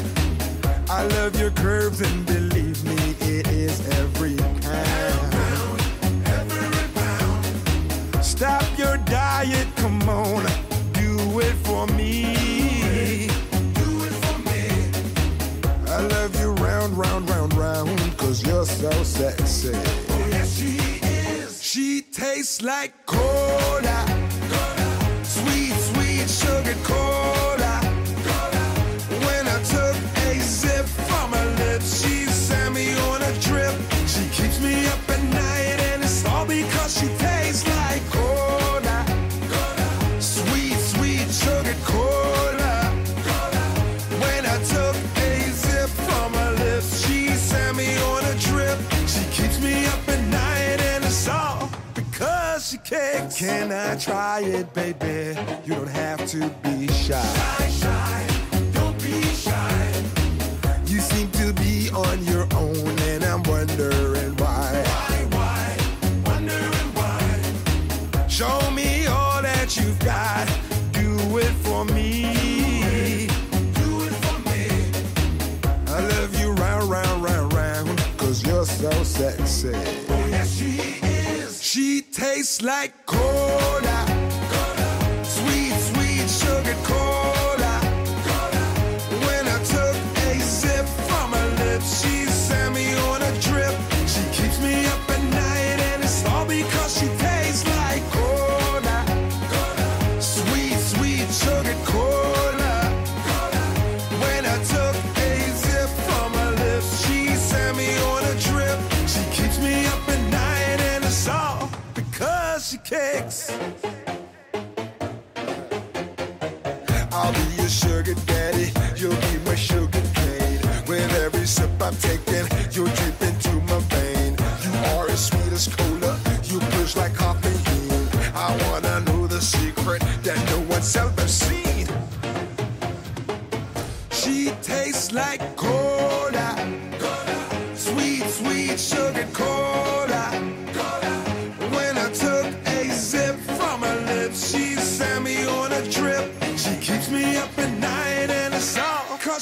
I love your curves, and believe me, it is every pound. every pound. Stop your diet, come on, do it for me. Love you round, round, round, round, cause you're so sexy. Oh, yes, she is. She tastes like cola. Sweet, sweet sugar cola. When I took a sip from her lips, she sent me on a trip. Can I try it, baby? You don't have to be shy. Shy, shy, don't be shy. You seem to be on your own, and I'm wondering why. Why, why? Wondering why. Show me all that you've got. Do it for me. Do it for me. I love you round, round, round, round, cause you're so sexy. Oh, yes, tastes like cola.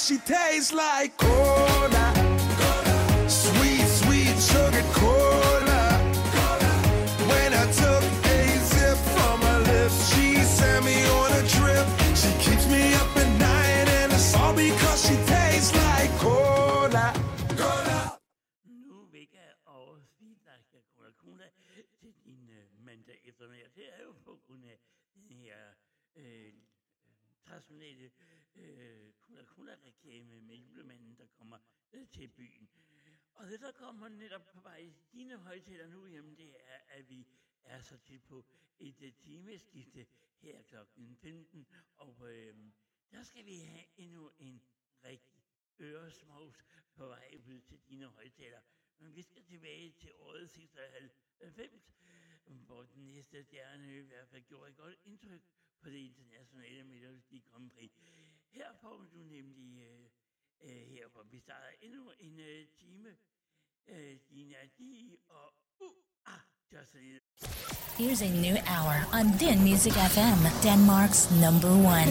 She tastes like cola. Sweet, sweet sugar cola. When I took a sip from her lips, she sent me on a trip. She keeps me up at night, and it's all because she tastes like cola. Det, der kommer netop på vej i dine højtaler nu, jamen det er, at vi er så tæt på et øh, timeskifte her kl. 15, og øh, der skal vi have endnu en rigtig øresmovs på vej ud til dine højtaler. Men vi skal tilbage til året 96, hvor den næste stjerne i hvert fald gjorde et godt indtryk på det internationale Melodi Grand Prix. Her får du nemlig øh, øh, her, hvor vi starter endnu en øh, time. Here's a new hour on Din Music FM, Denmark's number one.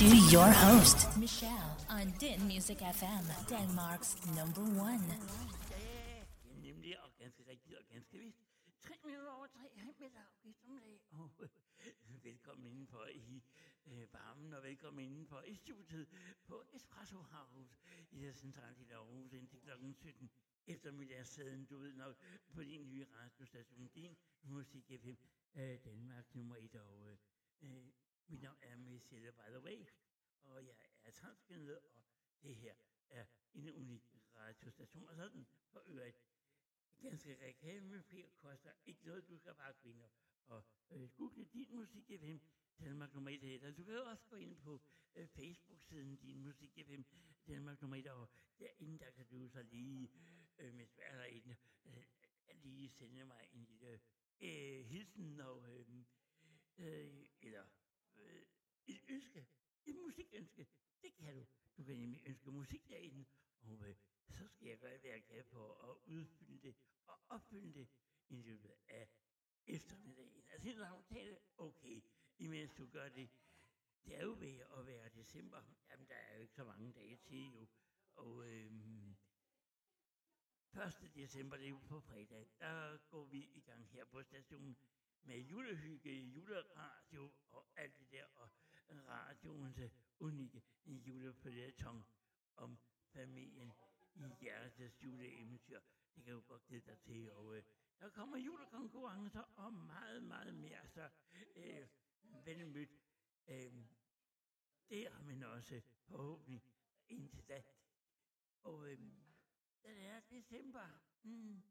To your host, Michelle, on Din Music FM, Denmark's number one. Ja, nemlig, og ganske rigtigt, og ganske vist. 3 minutter over 3 her middag eftermiddag, og velkommen indenfor i øh, varmen, og velkommen indenfor i studiet på Espresso House i det navn er by the way, og jeg er transkønnet, og det her er en unik radiostation, og sådan for øvrigt ganske reklamefri og koster ikke noget. Du skal bare gå og, øh, google din musik FM, Danmark nummer 1 eller Du kan også gå ind på øh, Facebook-siden Din Musik FM, Danmark nummer 1, og derinde der kan du så lige, øh, mens du er derinde, øh, lige sende mig en lille øh, hilsen og, øh, øh, eller øh, et ønske, et musikønske. Det kan du. Du kan nemlig ønske musik derinde, og øh, så skal jeg gøre, hvad jeg kan på at udfylde det og opfylde det i løbet af eftermiddagen. Altså helt aftale, okay, imens du gør det. Det er jo ved at være december. Jamen, der er jo ikke så mange dage til jo. Og øhm, 1. december, det er jo på fredag, der går vi i gang her på stationen med julehygge, juleradio og alt det der. Og radioens øh, unikke julefølgetong om familien i hjertets juleeventyr. Det kan du godt glæde dig til. Og øh, der kommer julekonkurrencer og meget, meget mere. Så øh, velmødt. Øh, der, men også øh, forhåbentlig indtil da. Og øh, den er december. Mm.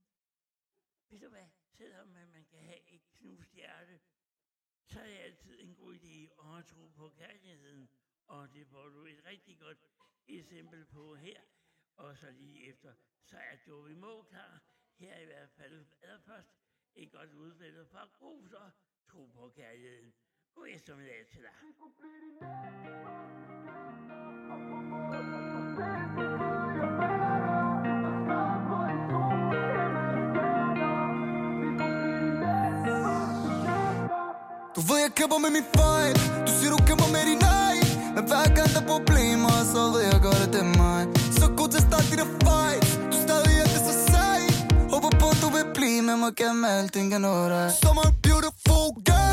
Ved du hvad? Selvom man, man kan have et knust hjerte, så er det altid en god idé at tro på kærligheden. Og det får du et rigtig godt eksempel på her. Og så lige efter, så er Joey Moe klar. Her i hvert fald allerførst et godt udvalg fra Gruser. Tro på kærligheden. God eftermiddag til dig. Du ved jeg kæmper med min fejl Du siger du kæmper med din ej Men hver gang der er problemer Så ved jeg godt at det er mig Så god til at starte de der fight Du er stadig er det så sej Håber på at du vil blive med mig Gennem alting dig beautiful girl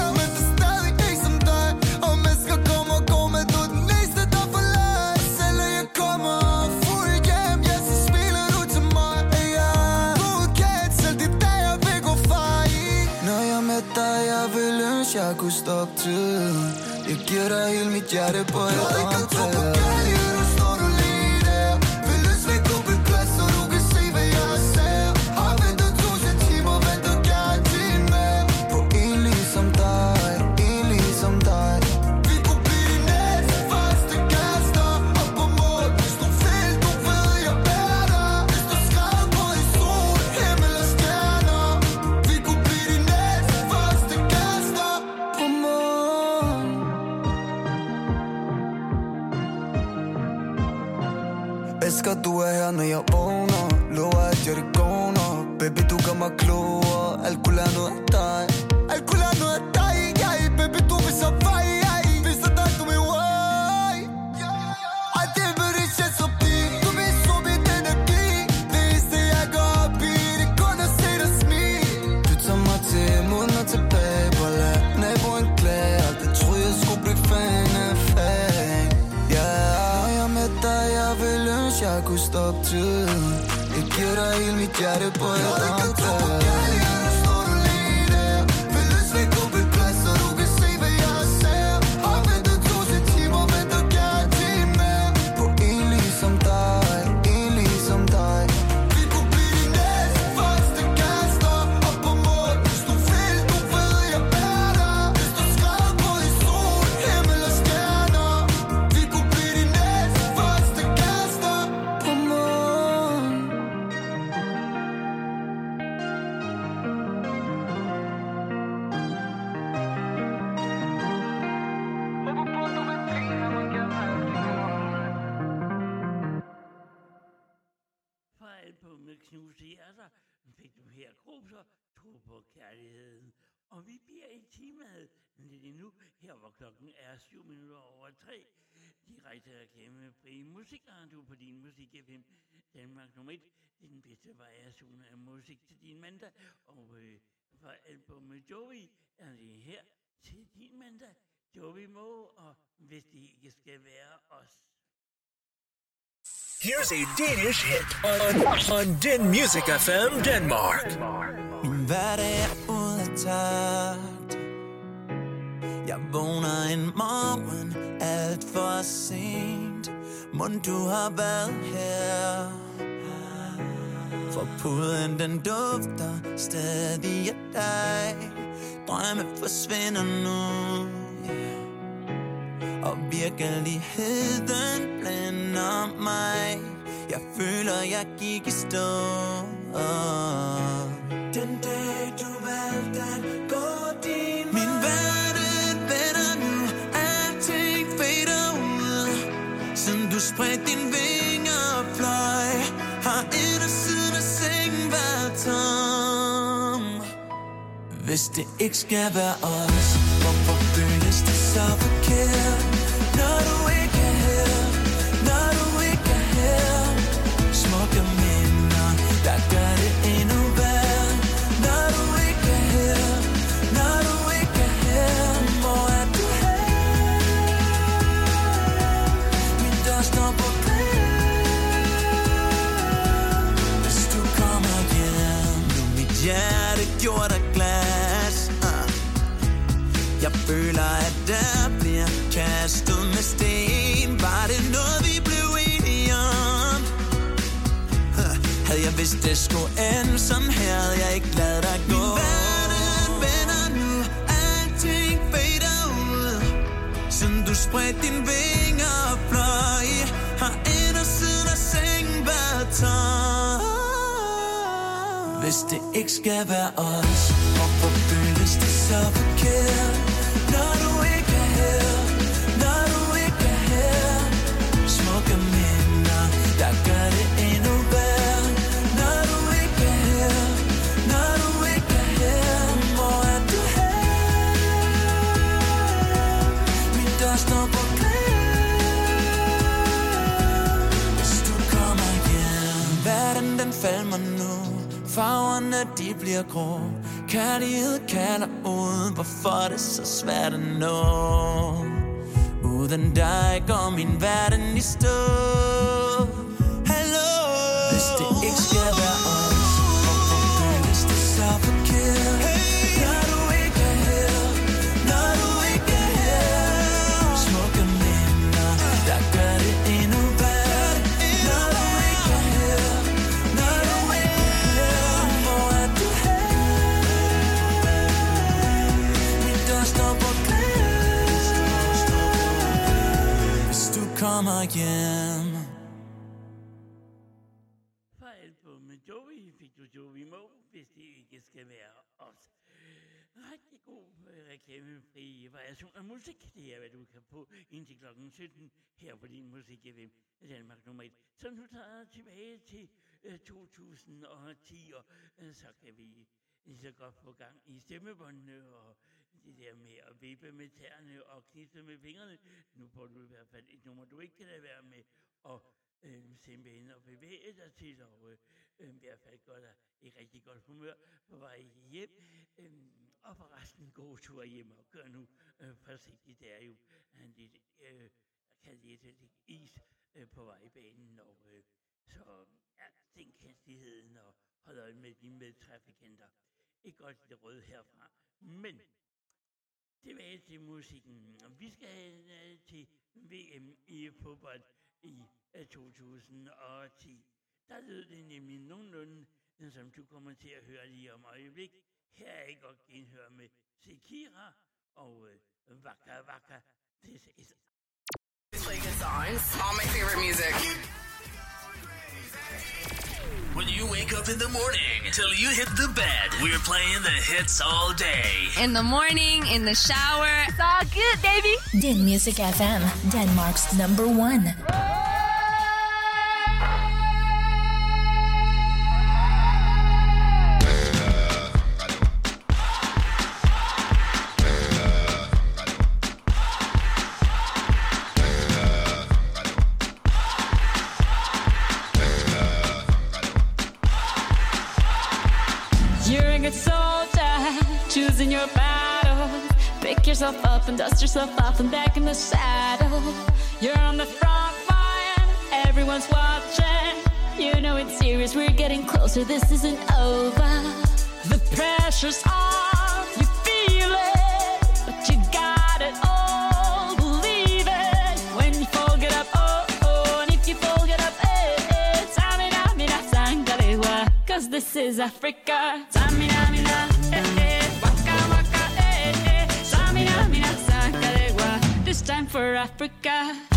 jeg kunne stoppe tiden Jeg giver dig når jeg vågner Lover at jeg det går nok Baby du gør mig klogere dig hele mit klokken er 7 minutter over 3. Direkte reklame fri musikradio på din musik FM. Danmark nummer 1. Det er den bedste variation af musik til din mandag. Og øh, fra albumet Joey er det her til din mandag. Joey Moe, og hvis det ikke skal være os. Here's a Danish hit on, on Den Music FM Denmark. Min hverdag er ude af takt Jeg vågner en morgen alt for sent. Mund du har været her? For puden den dufter stadig af dig. Drømme forsvinder nu. Og virkeligheden blænder mig. Jeg føler jeg gik i stå. Den dag du valgte at gå din Min du spredte din vinger og fløj. Har indersiden af sengen været tom. Hvis det ikke skal være os Hvorfor føles det så forkert? Sten. Var det noget vi blev enige om? Huh, Havde jeg vidst det skulle ende sådan her Havde jeg ikke lavet dig gå. Min verden vender nu. Alting fader ud. Siden du spredte dine vinger og fløj Har indersiden af sengen været tom. Hvis det ikke skal være os Hvorfor føles det så forkert? Farverne de bliver grå. Kærlighed kalder ud Hvorfor er det så svært at nå? Uden dig går min verden i stå. Kommer hjem Fra albumet Joey fik du Joey Mo, hvis det ikke skal være os. Rigtig god reklamefri variation af musik. Det er, hvad du kan få indtil klokken 17 her på din musik FM Danmark nummer 1. Så nu tager jeg tilbage til øh, 2010, og øh, så kan vi lige så godt få gang i stemmebåndene og det der med at vippe med tæerne og knitte med fingrene. Nu får du i hvert fald et nummer, du ikke kan lade være med at øh, simpelthen at bevæge dig til, og øh, øh, i hvert fald gør dig i rigtig godt humør på vej hjem. Øh, og forresten, god tur hjem, og gør nu øh, forsigtigt. Det er jo øh, en lidt, øh, jeg kan lide lidt is øh, på vejbanen, og øh, så ja, den hastigheden og hold øje med dine medtrafikanter. Ikke godt det røde herfra, men tilbage til musikken. Vi skal øh, til VM i fodbold i øh, 2010. Der lød det nemlig nogenlunde, øh, som du kommer til at høre lige om øjeblik. Her er jeg godt genhør med Sekira og øh, Waka Waka. This is Like songs. All my favorite music. When you wake up in the morning till you hit the bed, we're playing the hits all day. In the morning, in the shower. It's all good, baby. Din Music FM, Denmark's number one. Yourself off and back in the saddle. You're on the front line, everyone's watching. You know it's serious, we're getting closer, this isn't over. The pressure's on, you feel it, but you got it all. Believe it when you fold it up, oh oh, and if you fold it up, eh eh. Tamina, mina, sangalewa, cause this is Africa. Tamina, for Africa.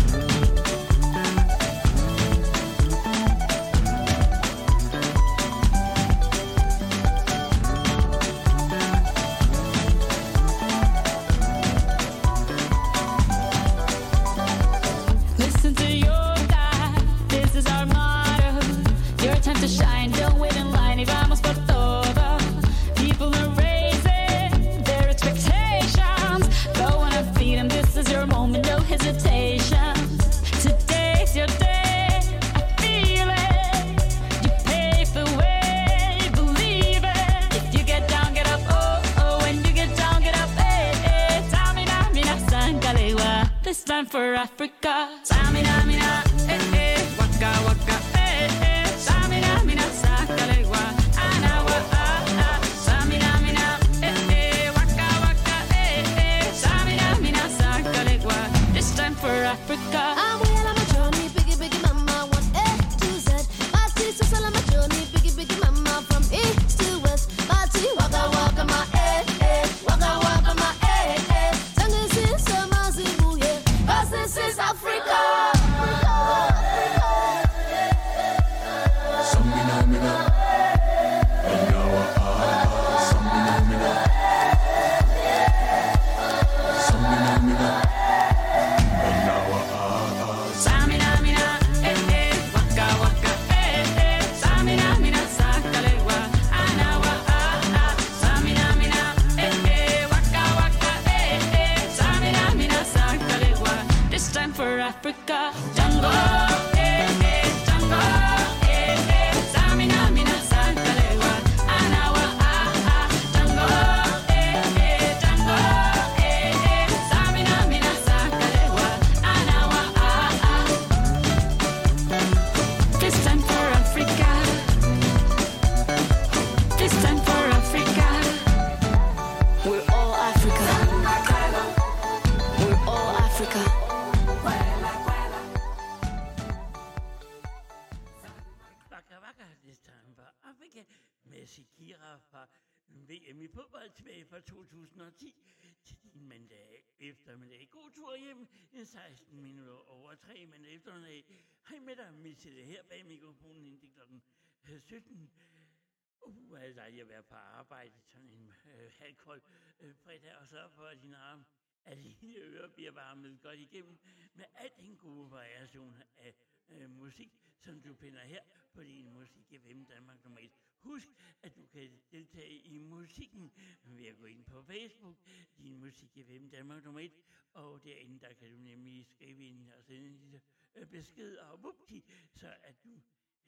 For Africa. varmet godt igennem med al den gode variation af øh, musik, som du finder her på din Musik i FM Danmark nummer 1. Husk, at du kan deltage i musikken ved at gå ind på Facebook, din Musik i FM Danmark nummer 1, og derinde der kan du nemlig skrive ind og sende en lille øh, besked, og vupti, så at du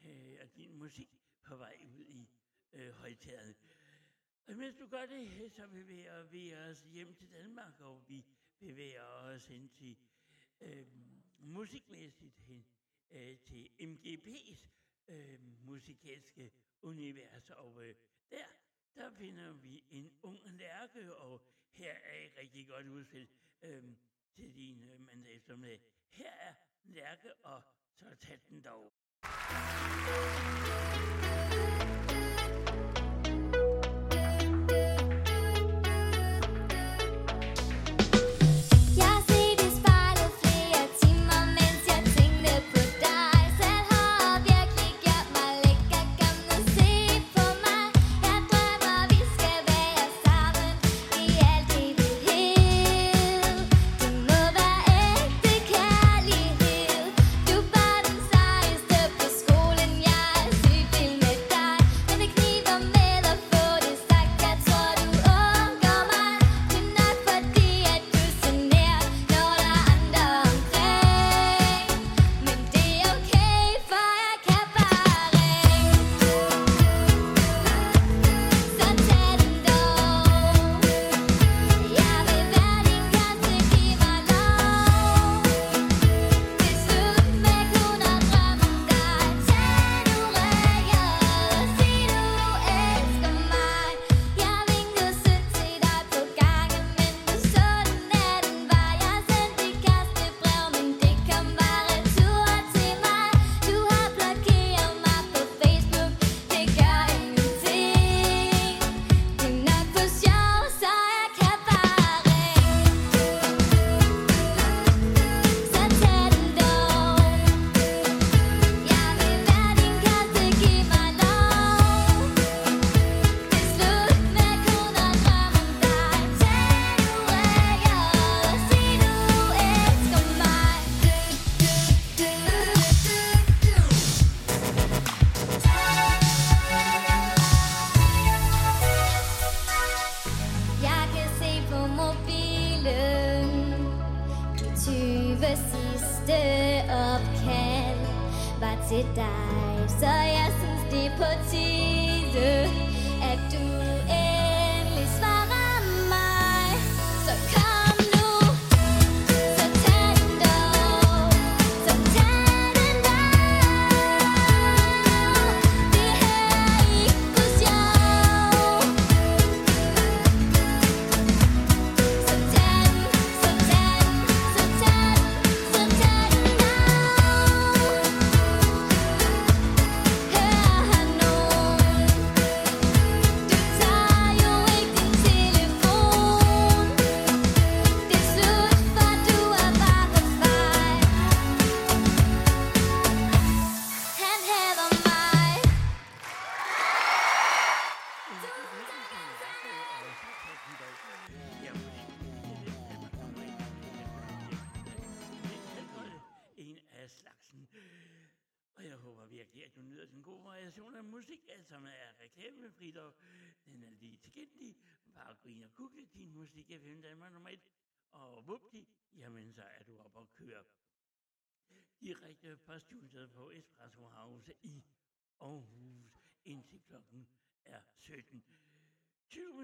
øh, og din musik på vej ud i øh, højtagerne. Og mens du gør det, så vil vi være ved os hjem til Danmark, og vi bevæger os ind til øh, musikmæssigt hen øh, til MGP's øh, musikalske univers. Og øh, der, der finder vi en ung lærke, og her er et rigtig godt udspil øh, til din øh, mandag eftermiddag. Her er Lærke, og så tag den dog. thank you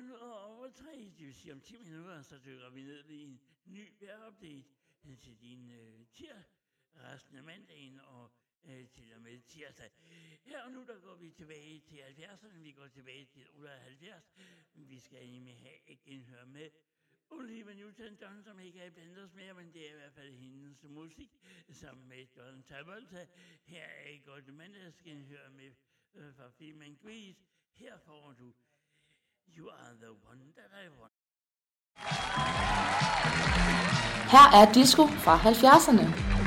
minutter over tre, det vil sige om 10 minutter, så dykker vi ned i en ny vejrupdate til din øh, tir resten af mandagen og øh, til og med tirsdag. Her og nu, der går vi tilbage til 70'erne, vi går tilbage til 78. Vi skal nemlig have et genhør med Olivia Newton-John, som ikke er blandt os mere, men det er i hvert fald hendes musik, sammen med John Travolta. Her er et godt mandagsgenhør med øh, fra filmen Grease. Her får du her er disco fra 70'erne.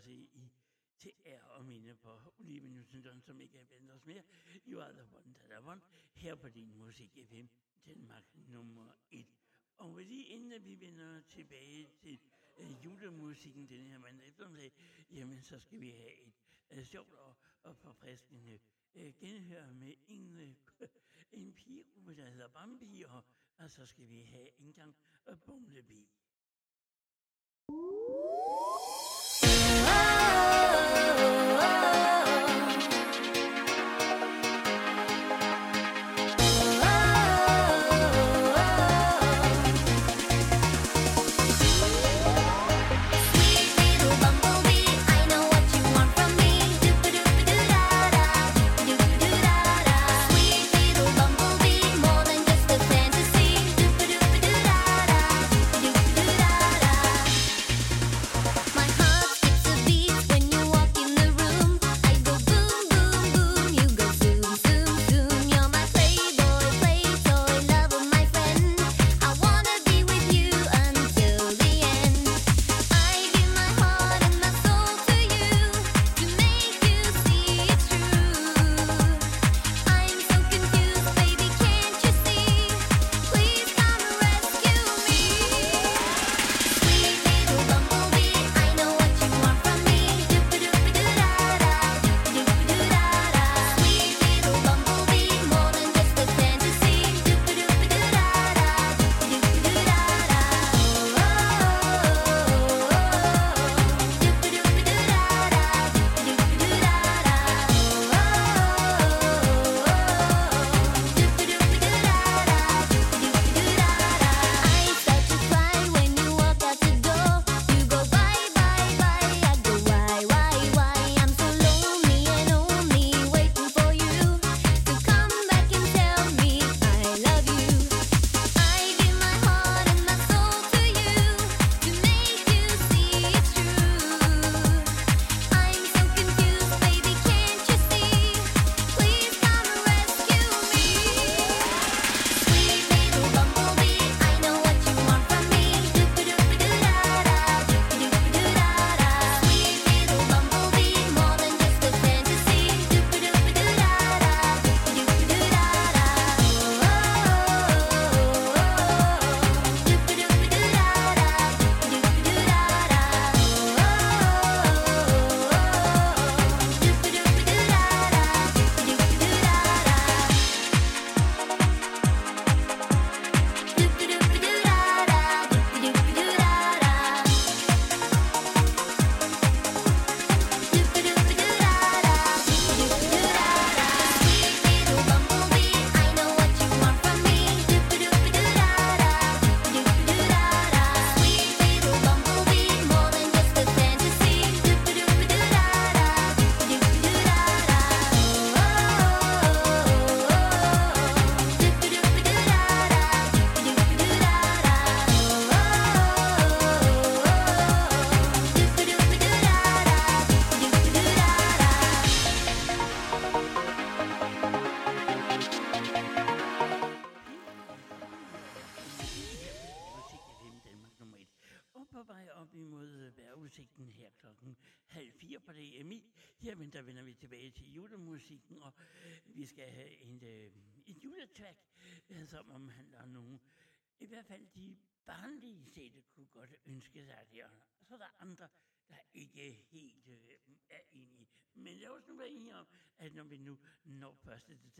Også i til ære og minde på Olive Newton-John, som ikke er blandt os mere. You are the one that I want, her på din musik FM, Danmark nummer 1. Og lige inden at vi vender tilbage til øh, julemusikken den her mandag eftermiddag, jamen så skal vi have et øh, sjovt og, og forfriskende øh, genhør med en, øh, en pige, der hedder Bambi, og, og så skal vi have en gang øh, Bumblebee. Woo!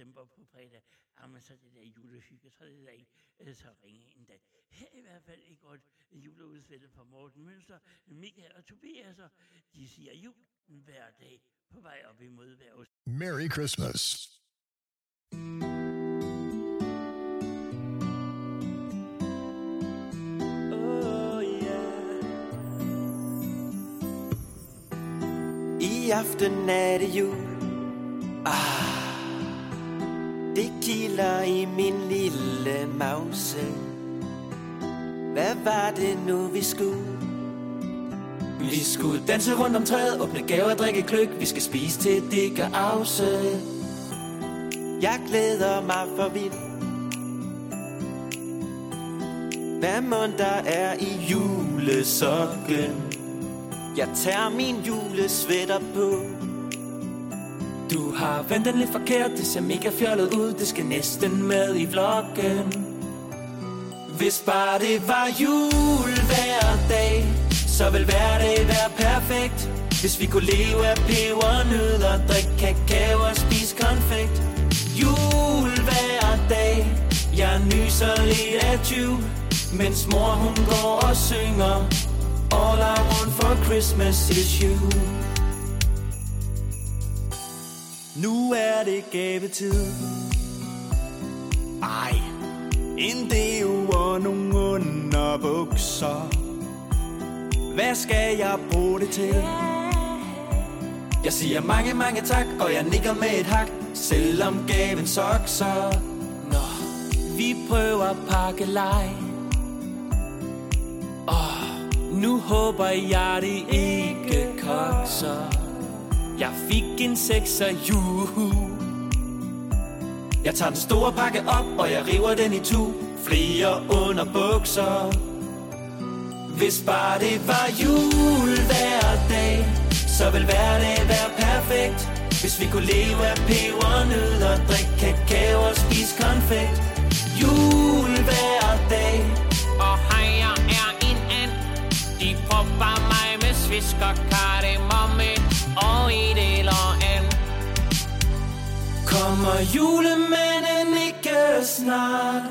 December på fredag, jamen, så er det der julehygge, så er det der ikke øh, så ringe endda. Her er i hvert fald et godt juleudsvælde fra Morten Mønster, Michael og Tobias, og de siger jul hver dag på vej op imod hver Merry Christmas. Oh, yeah. I aften er det jul ah, Det kilder i min lille mause. Hvad var det nu vi skulle? Vi skulle danse rundt om træet, åbne gaver, drikke kløk Vi skal spise til det gør afse. Jeg glæder mig for vildt Hvad mon der er i julesokken. Jeg tager min julesvætter på du har vendt den lidt forkert. Det ser mega fjollet ud Det skal næsten med i vloggen. Hvis bare det var jul hver dag Så vil hverdag være perfekt. Hvis vi kunne leve af pebernødder Drikke kakao og spise konfekt. Jul hver dag Jeg nyser lidt af 20 mens mor hun går og synger. All I want for Christmas is you. Nu er det gavetid. Ej, en deo og nogle underbukser. Hvad skal jeg bruge det til? Jeg siger mange, mange tak, og jeg nikker med et hak Selvom gaven sokser. Nå, vi prøver pakkelej nu håber jeg det ikke kokser. Jeg fik en sekser juhu. Jeg tager den store pakke op, og jeg river den i tu Flere under bukser. Hvis bare det var jul hver dag Så vil hver dag være perfekt. Hvis vi kunne leve af pebernødder Drikke kakao og spise konfekt. Jul hver dag. Og hej, jeg er en and. De propper mig med svisk og kardemomme. Og i det an. Kommer julemanden ikke snart?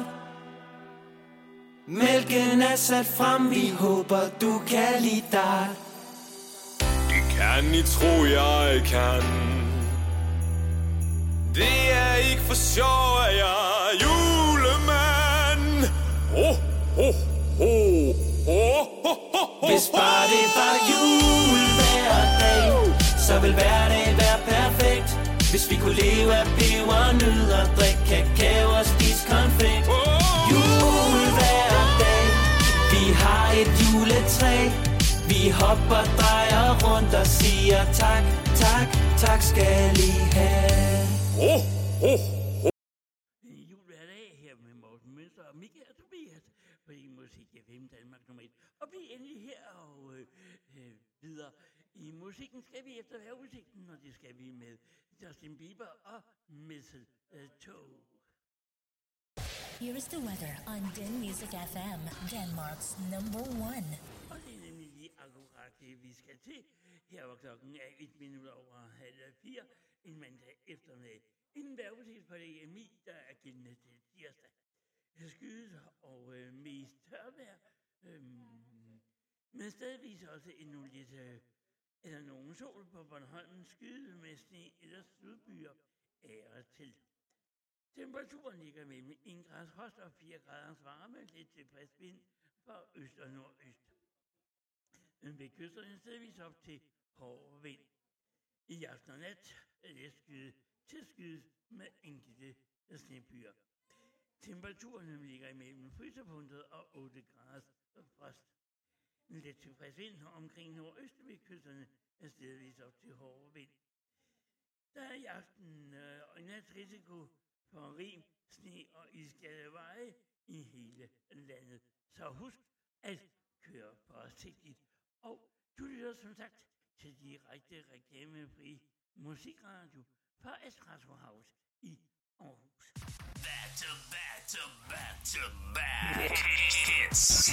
Mælken er sat frem, vi håber du kan lide dig Det kan I tro, jeg kan Det er ikke for sjov, at jeg er julemand Hvis vi kunne leve af pebernødder Drikke kakao og spise konfekt Jul hver dag Vi har et juletræ Vi hopper, drejer rundt og siger tak, tak, tak skal I have oh, oh. Jul hver dag her med Morten Mønster og og Tobias på din musik FM Danmark nummer 1. Og bliv endelig her og øh, øh, videre. I musikken skal vi efter vejrudsigten, og det skal vi med Justin Bieber og Mistletoe. Here is the weather on Den Music FM, Denmark's number one. Og det er nemlig lige akkurat det, vi skal til. Her var klokken er et minut over halv fire en mandag eftermiddag. En vejrudsigt på det EMI, der er gældende til tirsdag. Skydes og øh, mest tørvejr, øhm, men stadigvis også endnu lidt, øh, eller nogen sol på Bornholm, skyde med i eller sydbyer ære til. Temperaturen ligger mellem 1 grads frost og 4 graders varme, lidt til frisk vind fra øst og nordøst. Men ved kysterne stedvis op til hård vind. I aften og nat er det skyde til skyde med enkelte snebyer. Temperaturen ligger imellem frysepunktet og 8 grader frost lidt tilfreds vind omkring nordøst ved kysterne er stedvis op til hårde vind. Der er i aften øh, og i nat risiko for rim, sne og isgade veje i hele landet. Så husk at køre forsigtigt. Og du lytter som sagt til direkte reklamefri musikradio fra Espresso House i Aarhus. Back to back to back to back. Hits.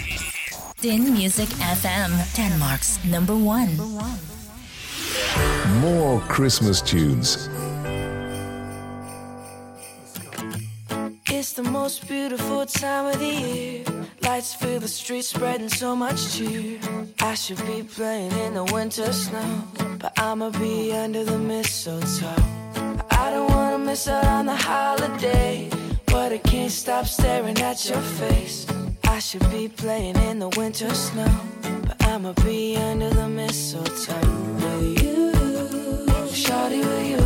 Din Music FM, Denmark's number one. More Christmas tunes. It's the most beautiful time of the year. Lights fill the streets, spreading so much cheer. I should be playing in the winter snow, but I'ma be under the mistletoe. Out on the holiday, but I can't stop staring at your face. I should be playing in the winter snow, but I'ma be under the mistletoe with you, shawty with you,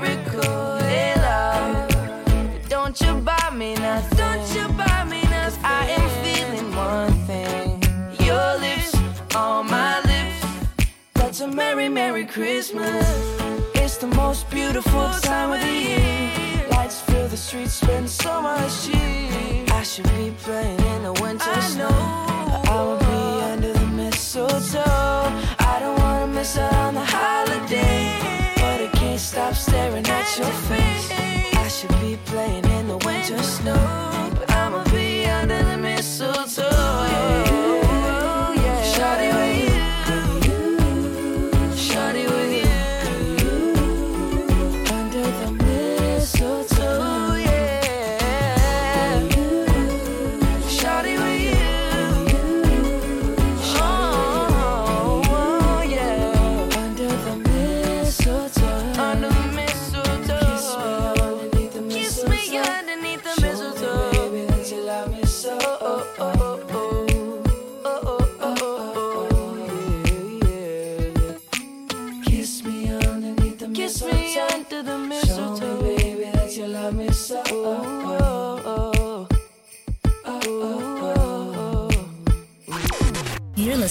Hey, love. Don't you buy me nothing. Don't you buy me. I am feeling one thing. Your lips on my lips. That's a merry, merry Christmas. It's the most beautiful time of the year. Lights fill the streets, spend so much cheer. I should be playing in the winter snow. But I will be under the mistletoe. I don't wanna miss out on the holiday. Stop staring at your face. I should be playing in the winter snow.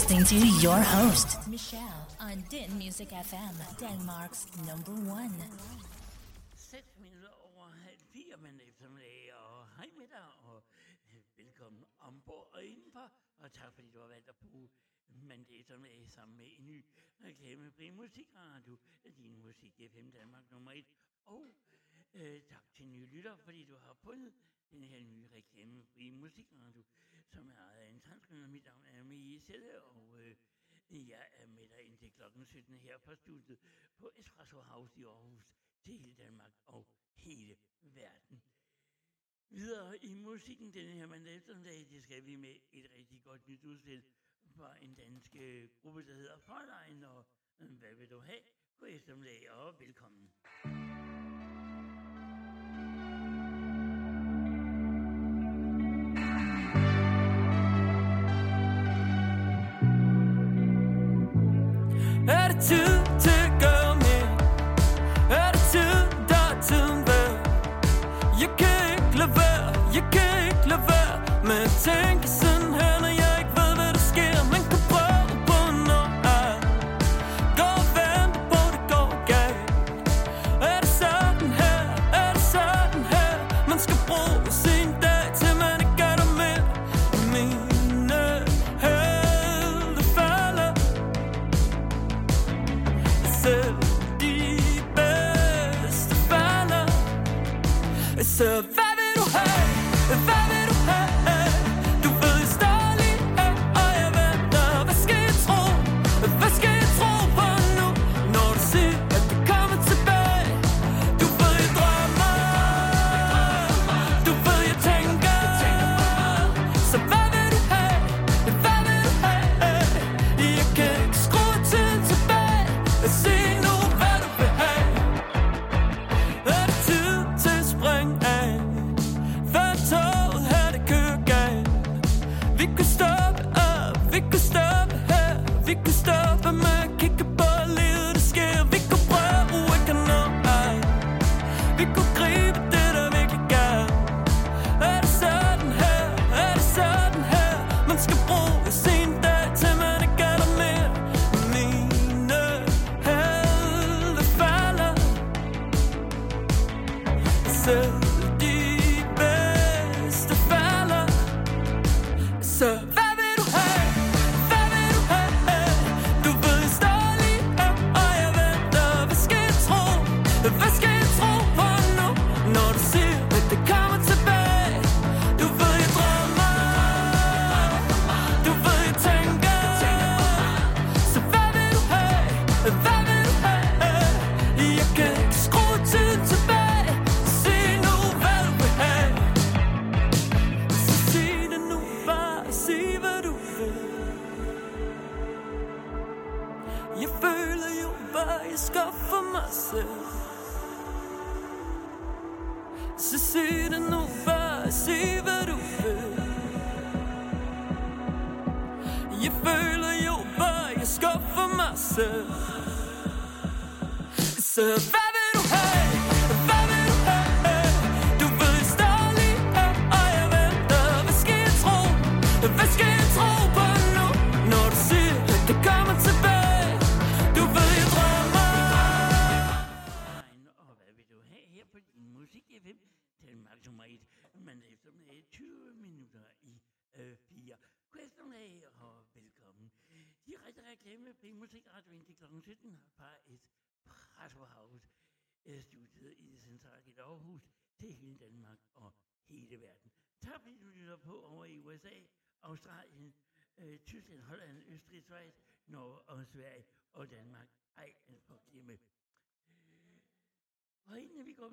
Listening to your host, Michelle, on Din Music FM, Denmark's number one. Videre i musikken denne her mandag eftermiddag, det skal vi med et rigtig godt nyt udspil fra en dansk øh, gruppe, der hedder Fräulein, og øh, hvad vil du have? God eftermiddag og velkommen. Er det tid til at gøre Med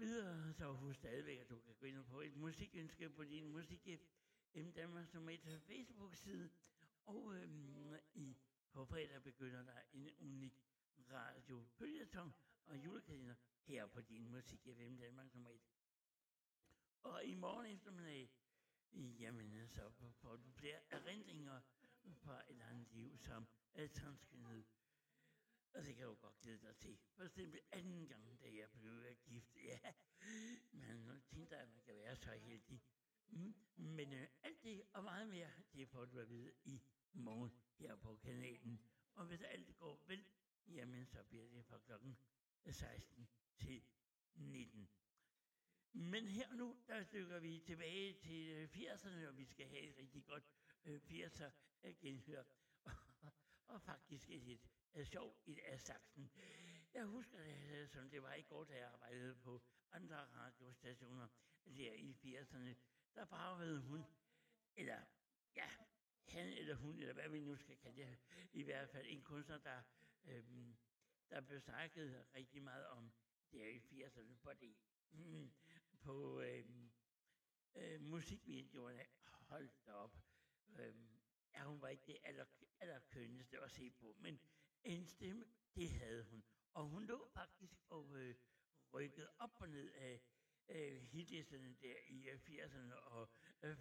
videre, så husk stadigvæk, at du kan gå ind på et musikønske på din musik M Danmarks nummer 1 Facebook-side. Og øhm, i på fredag begynder der en unik radio følgetong og julekalender her på din musik FM Danmarks nummer 1. Og i morgen eftermiddag, jamen så får du flere erindringer fra et andet liv som er transkønnet. Og det kan du godt glæde dig til. For eksempel anden gang, da jeg blev gift. Ja, man tænker, at man kan være så heldig. Mm, men øh, alt det og meget mere, det får du at vide i morgen her på kanalen. Og hvis alt går vel, jamen så bliver det fra klokken 16 til 19. Men her nu, der stykker vi tilbage til øh, 80'erne, og vi skal have et rigtig godt øh, 80'er genhør. og faktisk et lidt øh, sjov i af. Jeg husker det, som det var i går, da jeg arbejdede på andre radiostationer altså der i 80'erne. Der bragede hun, eller ja, han eller hun, eller hvad vi nu skal kalde det, i hvert fald en kunstner, der, øhm, der blev snakket rigtig meget om der i 80'erne på. Mm, på øhm, øh, musikvideoerne. Hold da op. Øhm, ja, hun var ikke det aller, allerkønneste at se på, men en stemme, det havde hun. Og hun lå faktisk og øh, rykkede op og ned af øh, hitlisterne der i 80'erne, og øh,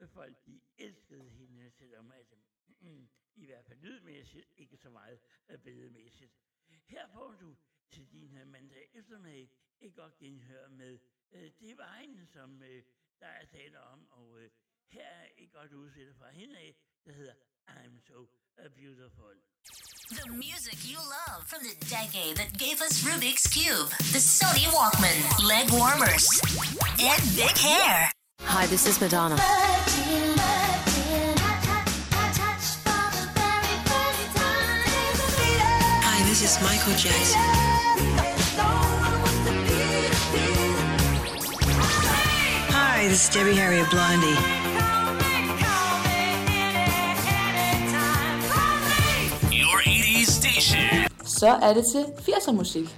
folk de elskede hende, selvom at, øh, i hvert fald lydmæssigt, ikke så meget øh, billedmæssigt. Her får du til din her mandag eftermiddag et godt genhør med øh, det vejen, som øh, der er tale om, og øh, her er et godt udsætte fra hende af, der hedder I'm So uh, Beautiful. The music you love from the decade that gave us Rubik's Cube, the Sony Walkman, leg warmers, and big hair. Hi, this is Madonna. Hi, this is Michael Jackson. Hi, this is Debbie Harry of Blondie. Så er det til 80'er musik.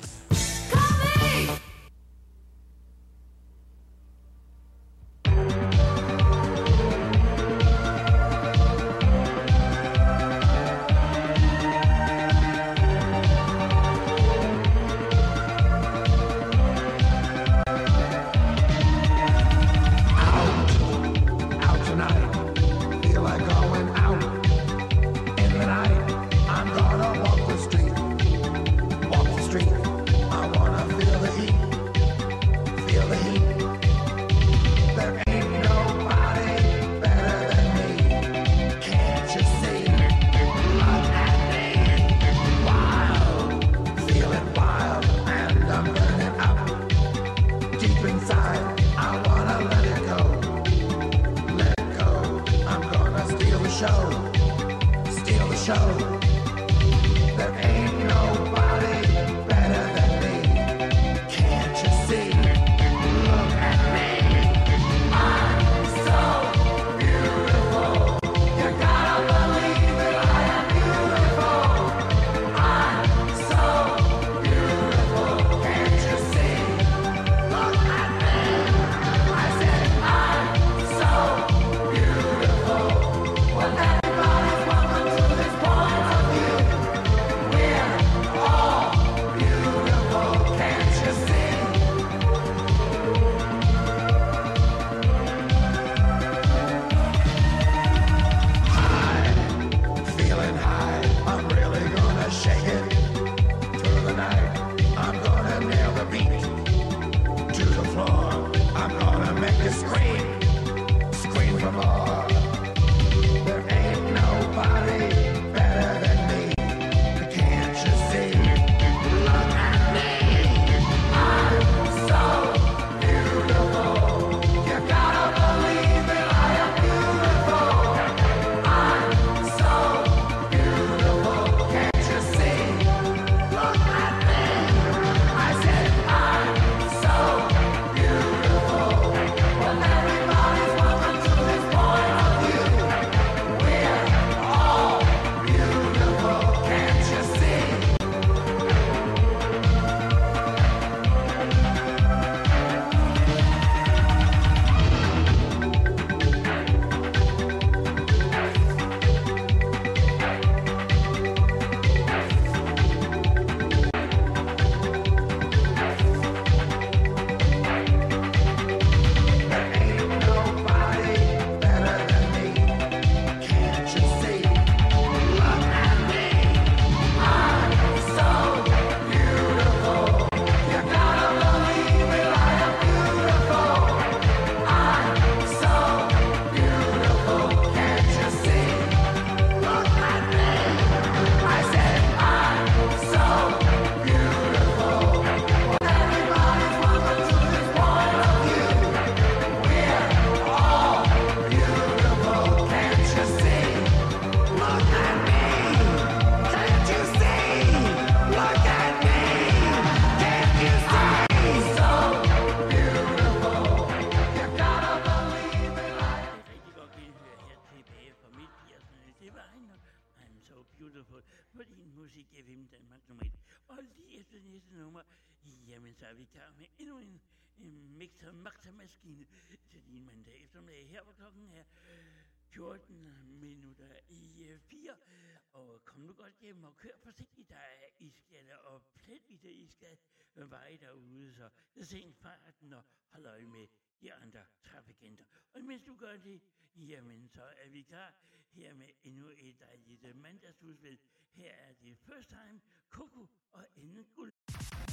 Trafikanter. Og mens du gør det, jamen så er vi klar her med endnu et dejligt mandagsudspil. Her er det First Time, Coco og Ende Guld.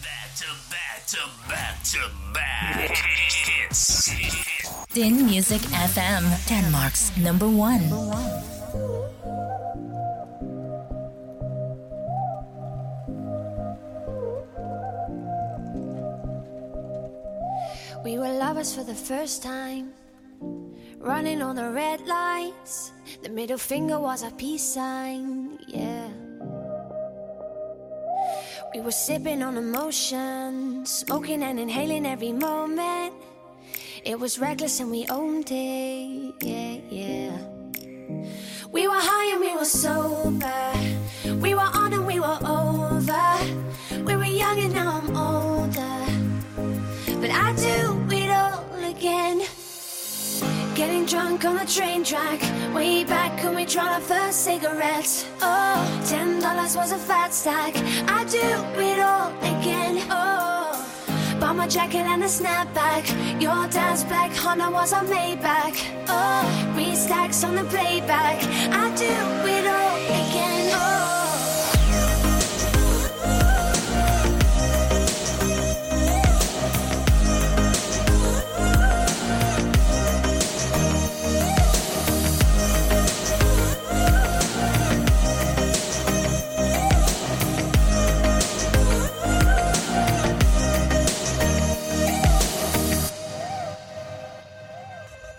Back to back to back to back. Hits. Din Music FM, Denmark's number one. We were lovers for the first time. Running on the red lights. The middle finger was a peace sign. Yeah. We were sipping on emotion. Smoking and inhaling every moment. It was reckless and we owned it. Yeah, yeah. We were high and we were sober. We were on and we were over. We were young and now I'm older. But I do it all again. Getting drunk on the train track. Way back when we tried our first cigarettes. Oh, ten dollars was a fat stack. I do it all again. Oh, bought my jacket and a snapback. Your dad's black Honda was a Maybach. Oh, three stacks on the playback. I do it all again. Oh.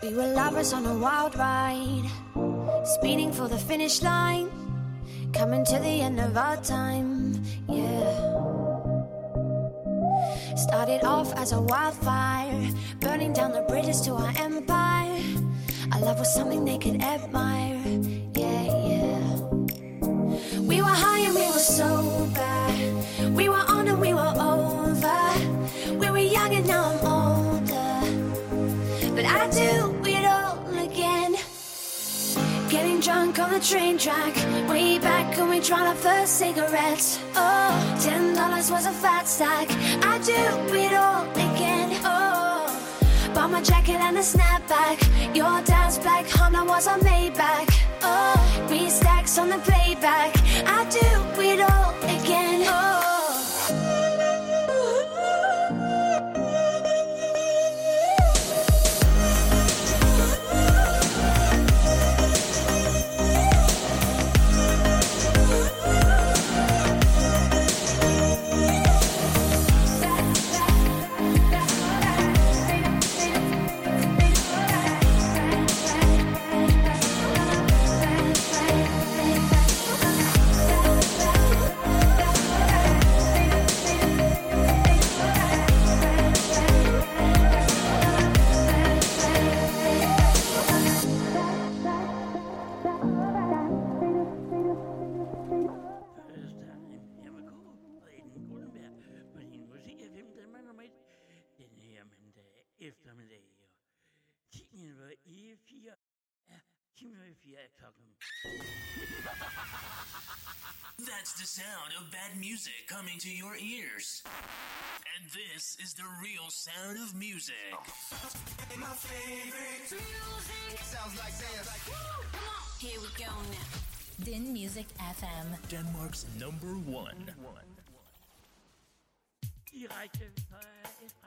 We were lovers on a wild ride, speeding for the finish line, coming to the end of our time, yeah. Started off as a wildfire, burning down the bridges to our empire. Our love was something they could admire, yeah, yeah. We were high and we were sober, we were on and we were over. We were young and now I'm older. But I do Getting drunk on the train track. Way back when we tried our first cigarettes. Oh, ten dollars was a fat stack. I do it all again. Oh, bought my jacket and a snapback. Your dad's black Honda was a Maybach. Oh, three stacks on the playback. I do it all again. Oh. That's the sound of bad music coming to your ears. And this is the real sound of music. My favorite music sounds like this. Come on, Here we go now. Din Music FM. Denmark's number one. Direkte fra Espresso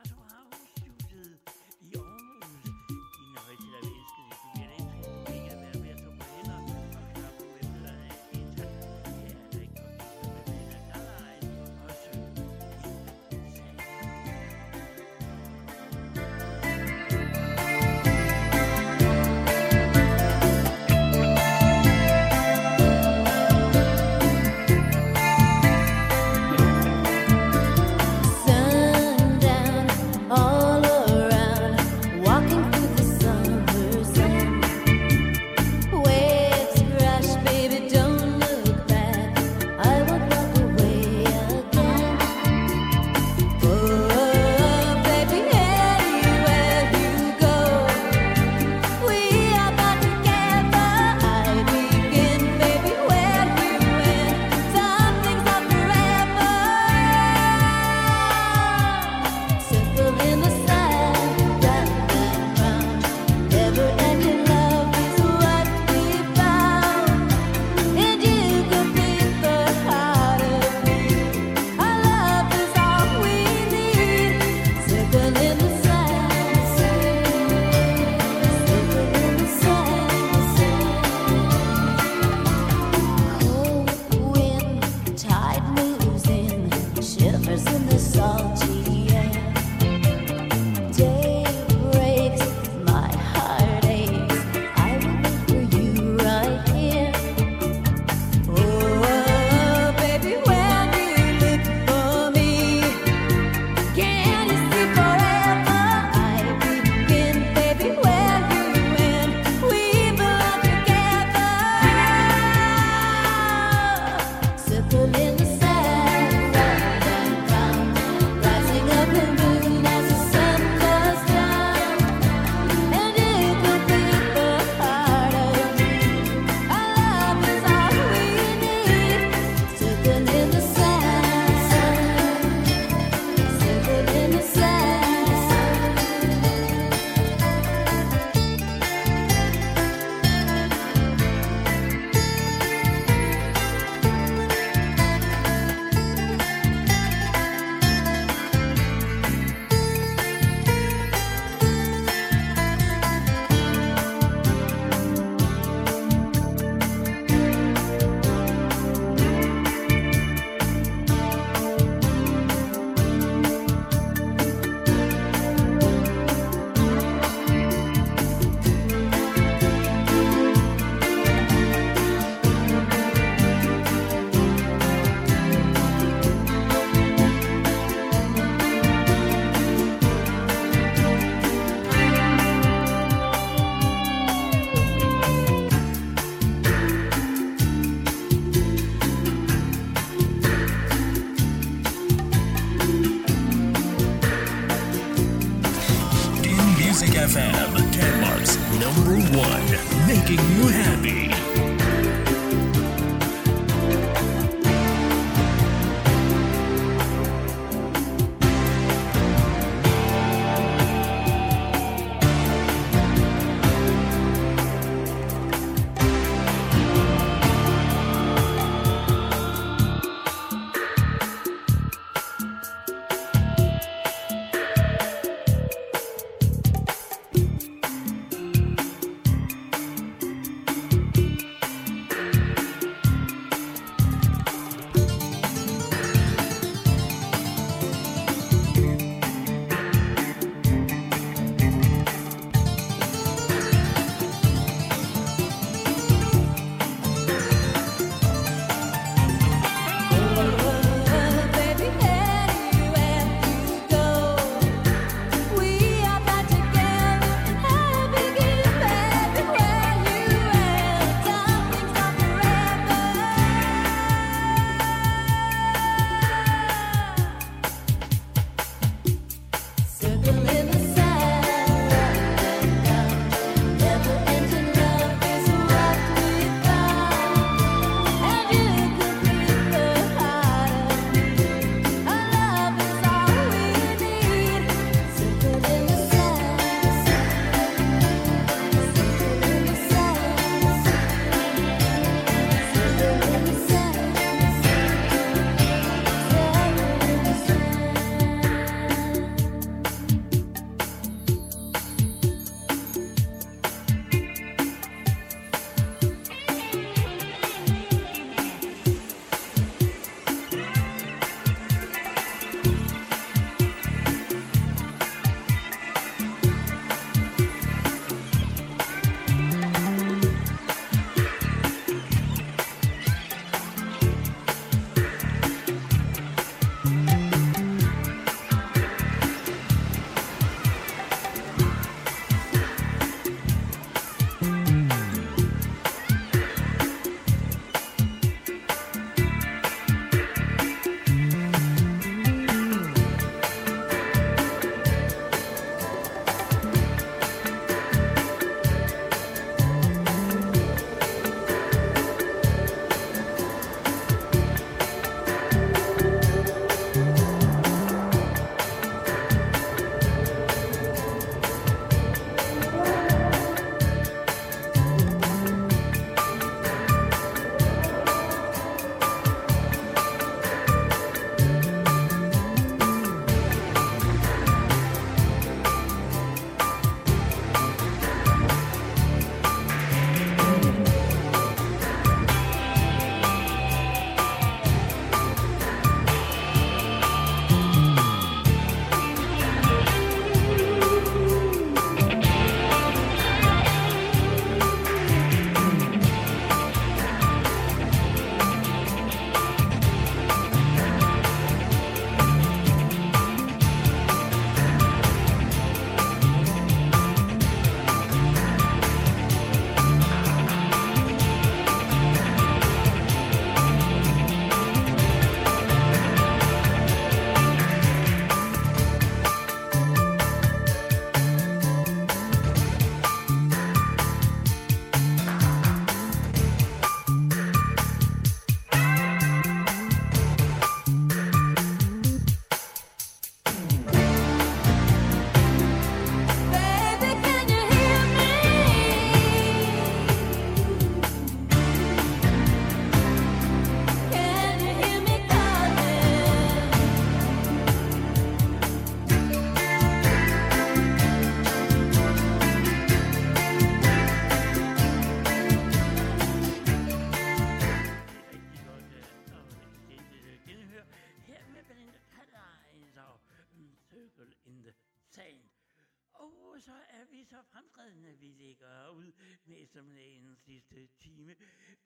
sidste time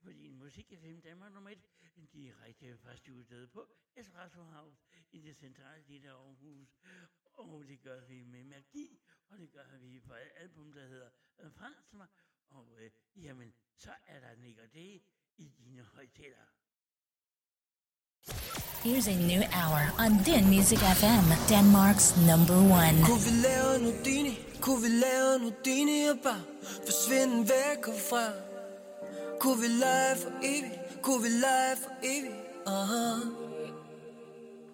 på din Musik FM Danmark nummer 1, direkte fra studiet på Espresso House i det centrale del af Aarhus. Og det gør vi med magi, og det gør vi på et album, der hedder Frans mig. Og øh, jamen, så er der ligger det i dine højtalere. Here's a new hour on Din Music FM, Denmark's number one. Kunne vi lave Nudini? Kunne vi lave Nudini og bare forsvinde væk herfra? Kunne vi lege for evigt? Kunne vi lege for evigt? Uh-huh.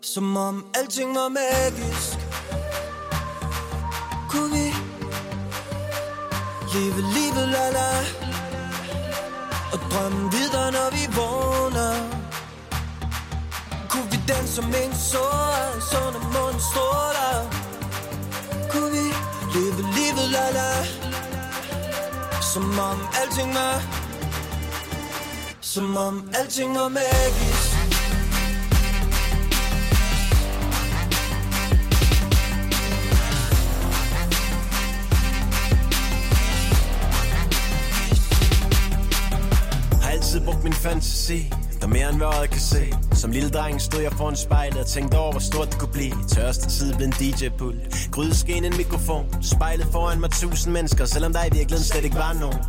Som om alting var magisk Kunne vi leve livet la la Og drømme videre når vi vågner Kunne vi danse som en sår Så når månen stråler Kunne vi leve livet la la Som om alting var som om alting var magisk. Har altid brugt min fantasi. Der mere end hvad øjet kan se. Som lille dreng stod jeg foran spejlet Og tænkte over hvor stort det kunne blive. Tørste tid blev en DJ-pult Grydeskeen en mikrofon. Spejlet foran mig tusind mennesker Selvom der i virkeligheden slet ikke var nogen.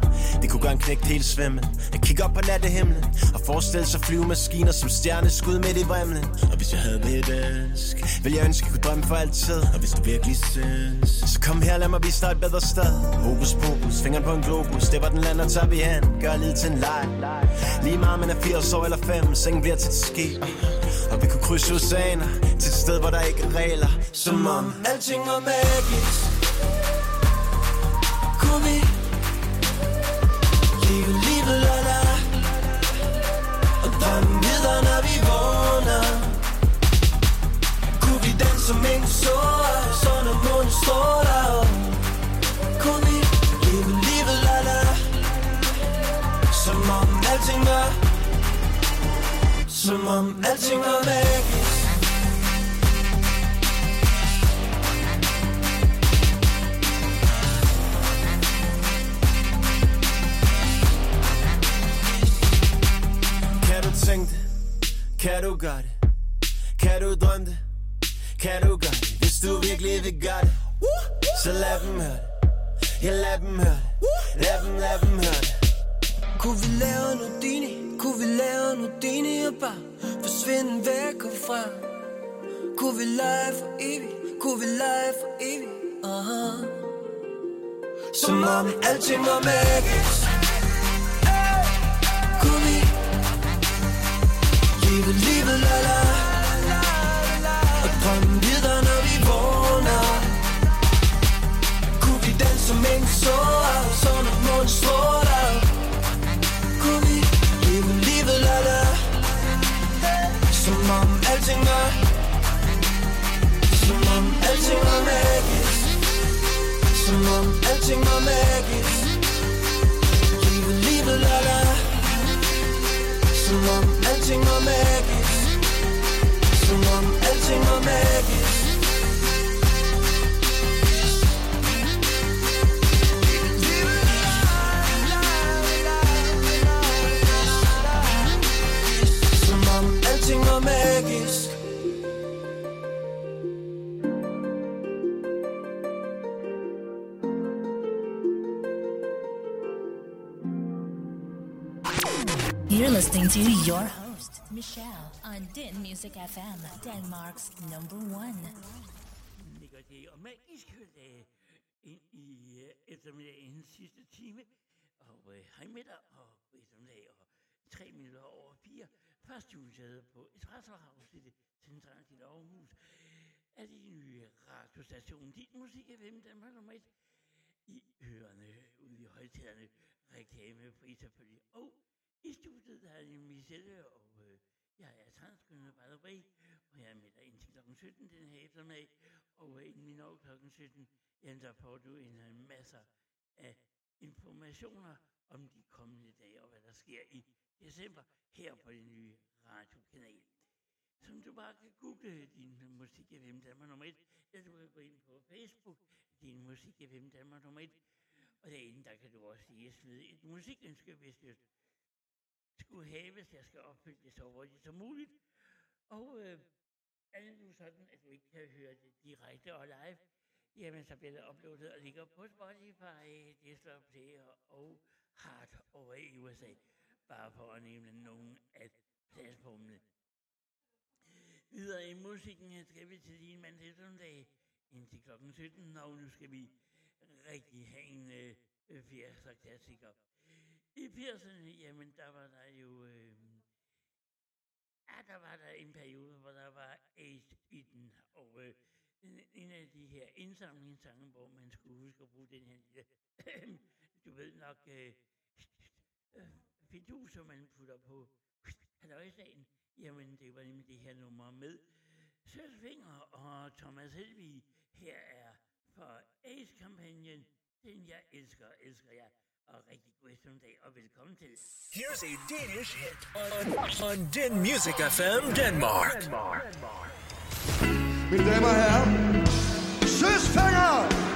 Det kunne gøre en knægt helt svimmel. At kigger op på nattehimlen Og forestille sig flyvemaskiner Som stjerneskud midt i vrimlen. Og hvis jeg havde det dansk Ville jeg ønske jeg kunne drømme for altid. Og hvis du virkelig synes Så kom her lad mig vise dig et bedre sted. Hokus pokus, fingeren på en globus Det var den lander tager vi hen Gør lidt til en leg. Lige meget man er 80 år eller 5 Sengen bliver til et skib. Og vi kunne krydse oceaner Til et sted hvor der ikke er regler. Som om alting var magisk. Kunne vi leve livet la la Og drømme videre når vi vågner. Kunne vi danse som en sår Så når månen stråler Kunne vi leve livet la la Som om alting var som om alting var magisk Kan du tænke det? Kan du gøre det? Kan du drømme det? Kan du gøre det? Hvis du virkelig vil gøre det Så lad dem høre det Ja, lad dem høre det Lad dem, lad dem høre det kunne vi lave Houdini? Kunne vi lave Houdini og bare forsvinde væk og fra? Kunne vi lege for evigt? Kunne vi lege for evigt? Uh-huh. Som om alting var magisk Hey! Kunne vi leve livet la la Og drømme videre når vi vågner Kunne vi danse som en sår Så når månen stråler alting var Som om alting var magisk. Som om alting var magisk. Livet, livet la la. Som om alting var magisk. Som om alting var magisk. You're listening to your host, Michelle, on Din Music FM, Denmark's number one. Jamen, der får du en masse af informationer om de kommende dage, og hvad der sker i december, her på den nye radiokanal. Som du bare kan google din musik FM Danmark nummer 1, eller du kan gå ind på Facebook, din musik FM Danmark nummer 1, og derinde, der kan du også lige smide et musikønske, hvis du skulle have, jeg skal opfylde det så hurtigt som muligt. Og øh, er det nu sådan, at du ikke kan høre det direkte og live, jamen så bliver det uploadet og ligger på Spotify, Disney Player og Hard over i USA. Bare for at nævne nogle af platformene. Videre i musikken skal vi til din mand til søndag indtil kl. 17, og nu skal vi rigtig have en øh, øh, 80'er klassiker. I 80'erne, jamen der var der jo... Øh, ja, der var der en periode, hvor der var AIDS i den, og øh, en, en af de her indsamlingssange, hvor man skulle huske at bruge den her lille, du ved nok, øh, øh, som man putter på halvøjsagen. Jamen, det var nemlig det her nummer med Sølvfinger og Thomas Helvig. Her er for AIDS-kampagnen, den jeg elsker, elsker jeg. Og rigtig god eftermiddag, og velkommen til. Here's a Danish hit on, on Den Music FM Denmark. Mine damer og herrer, Søsfanger!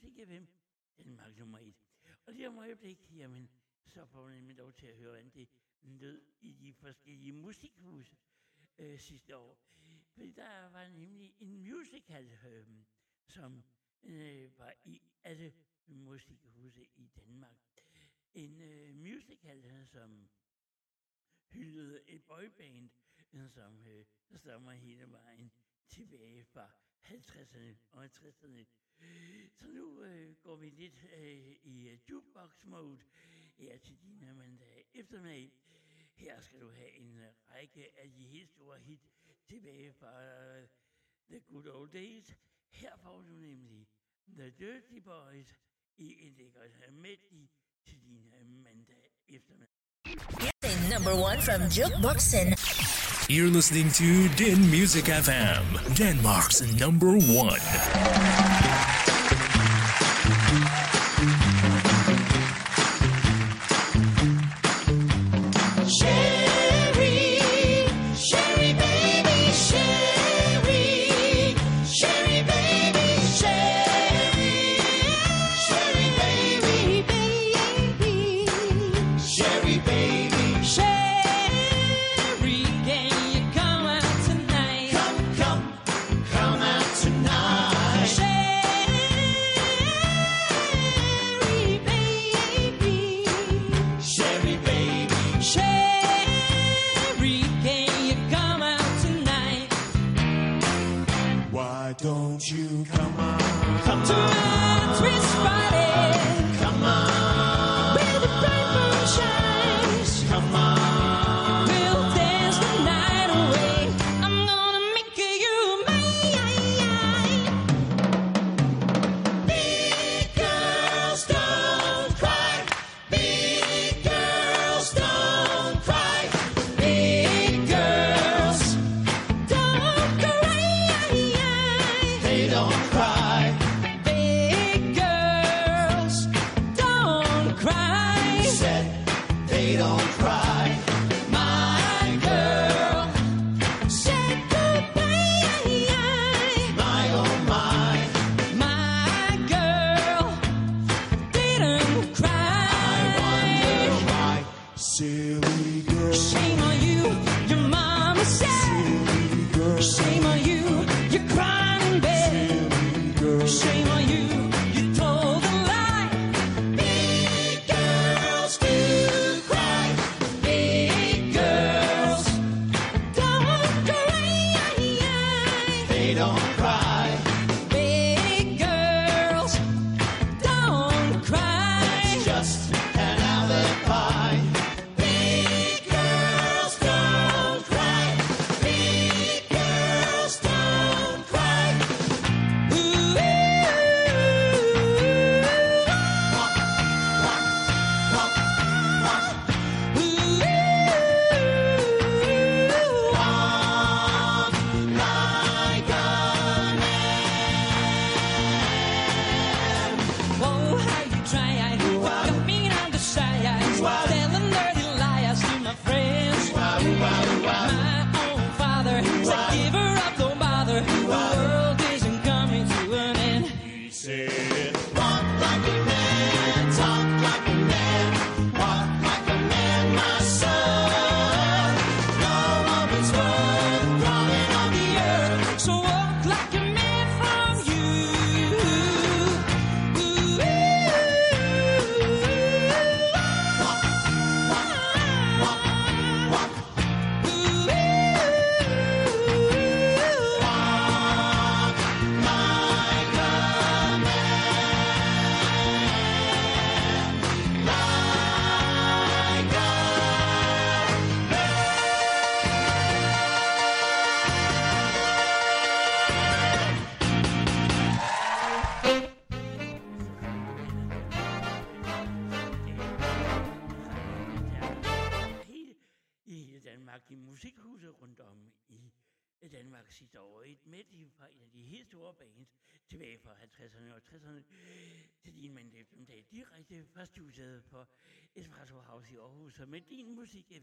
husker ikke hvem, den magt nummer et. Og det om øjeblik, jamen, så får man nemlig lov til at høre, hvordan det lød i de forskellige musikhuse øh, sidste år. Fordi der var nemlig en musical, øh, som øh, var i alle musikhuse i Danmark. En øh, musical, øh, som hyldede et boyband, øh, som øh, stammer hele vejen tilbage fra 50'erne og 60'erne Så nu øh, går vi lidt øh, i øh, jukebox-mode her til din øh, mandag øh, eftermiddag. Her skal du have en række af de helt store hit tilbage fra uh, The Good Old Days. Her får du nemlig The Dirty Boys i en medley til din mandag eftermiddag. Number one from Jukeboxen. You're listening to Din Music FM, Denmark's number one.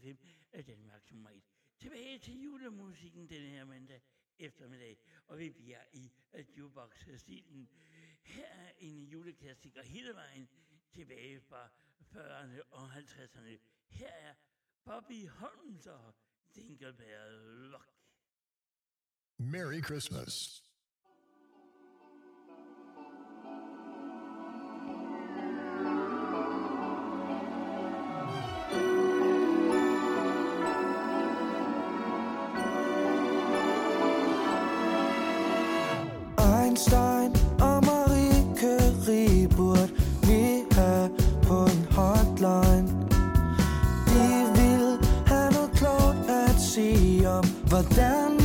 5 af Danmark som Might. Tilbage til julemusikken den her mandag eftermiddag, og vi bliver i øh, jukebox-stilen. Her er en juleklassiker hele vejen tilbage fra 40'erne og 50'erne. Her er Bobby Holmes og Dinkelbær Rock. Merry Christmas. thank you Stein og Marie Curie burde vi have på en hotline. De vil have noget klogt at sige om, hvordan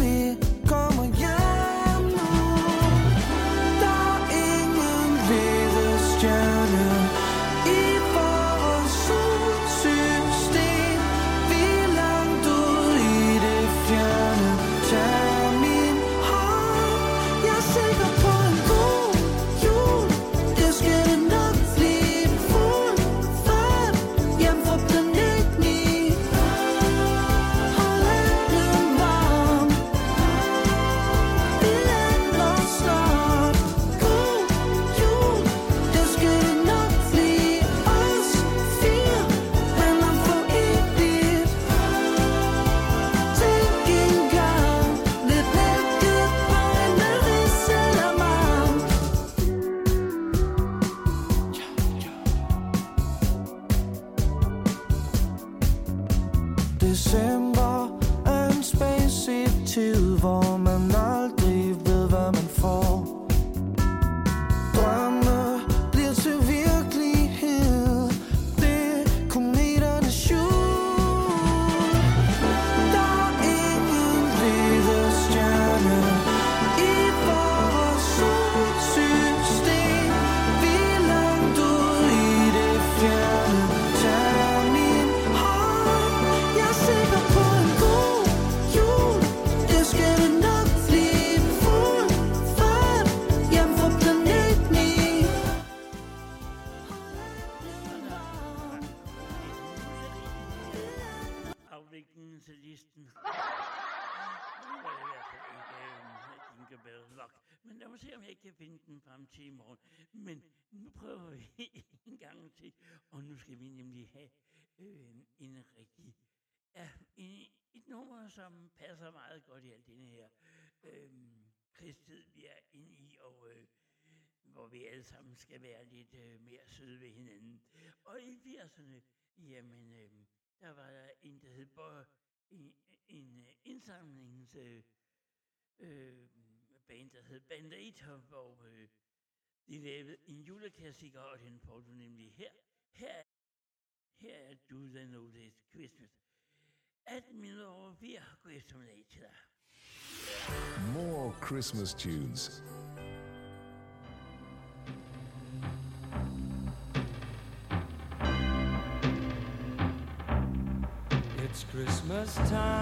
som passer meget godt i alt denne her øh, kristid, vi er inde i, og øh, hvor vi alle sammen skal være lidt øh, mere søde ved hinanden. Og i 80'erne, jamen, øh, der var der en, der hed Bo, en, en øh, indsamlings... Øh, øh der hed Band hvor øh, de lavede en juleklassiker, og den får du nemlig her. Her, her er Do They Know Christmas. 18 minutter. from nature. More Christmas tunes. It's Christmas time.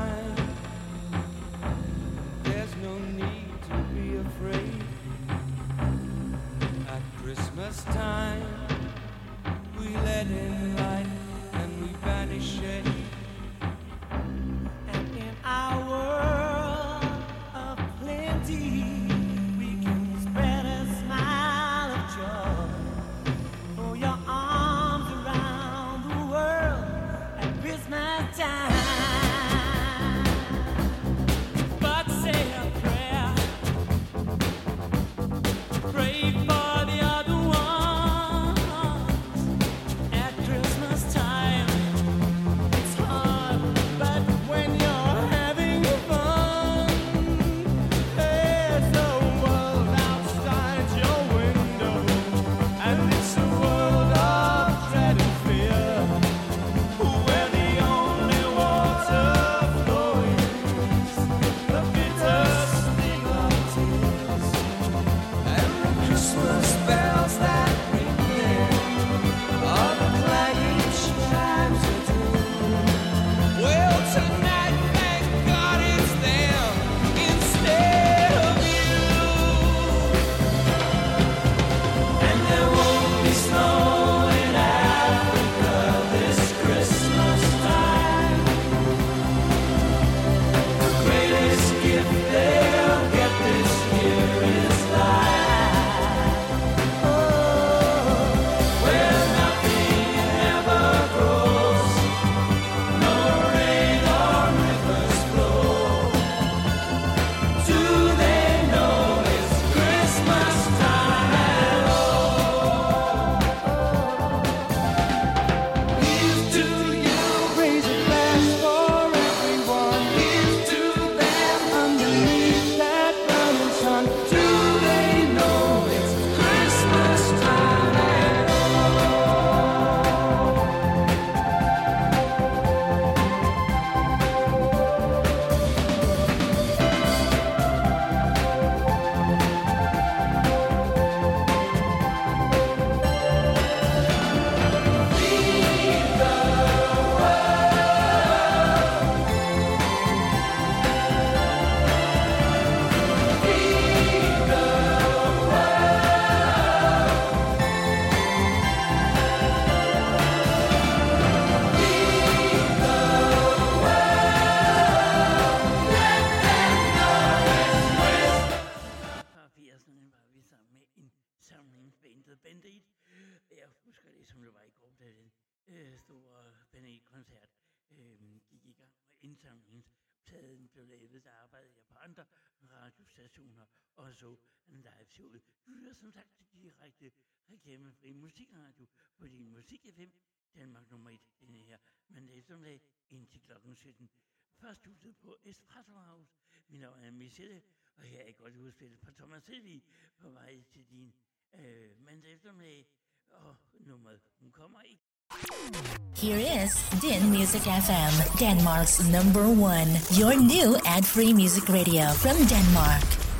Here is Din Music FM, Denmark's number one. Your new ad free music radio from Denmark.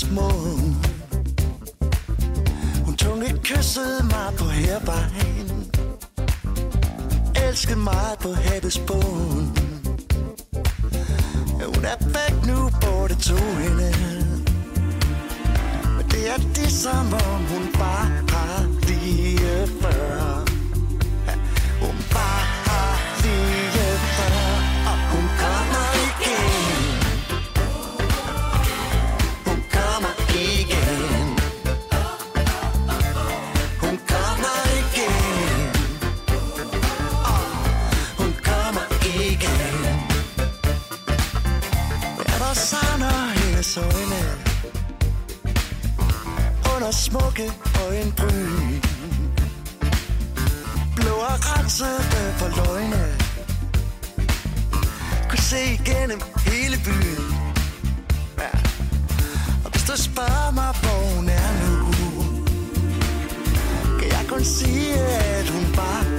vist må hun Hun tunge kyssede mig på hervejen Elskede mig på havets bund. Hun er væk nu, hvor det tog hende. Men det er det, som om hun bare smukke øjenbryn Blå og rensede for løgne. Kunne se igennem hele byen. Ja. Og hvis du spørger mig, hvor hun er nu Kan jeg kun sige, at hun bare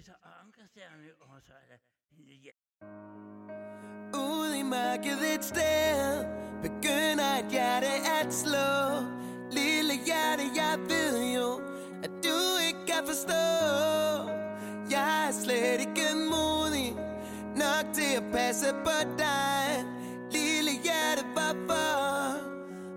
Lovlæser og Ankerstjerne, og så er der ja. Ude i mørket et sted Begynder et hjerte at slå Lille hjerte, jeg ved jo At du ikke kan forstå Jeg er slet ikke modig Nok til at passe på dig Lille hjerte, hvorfor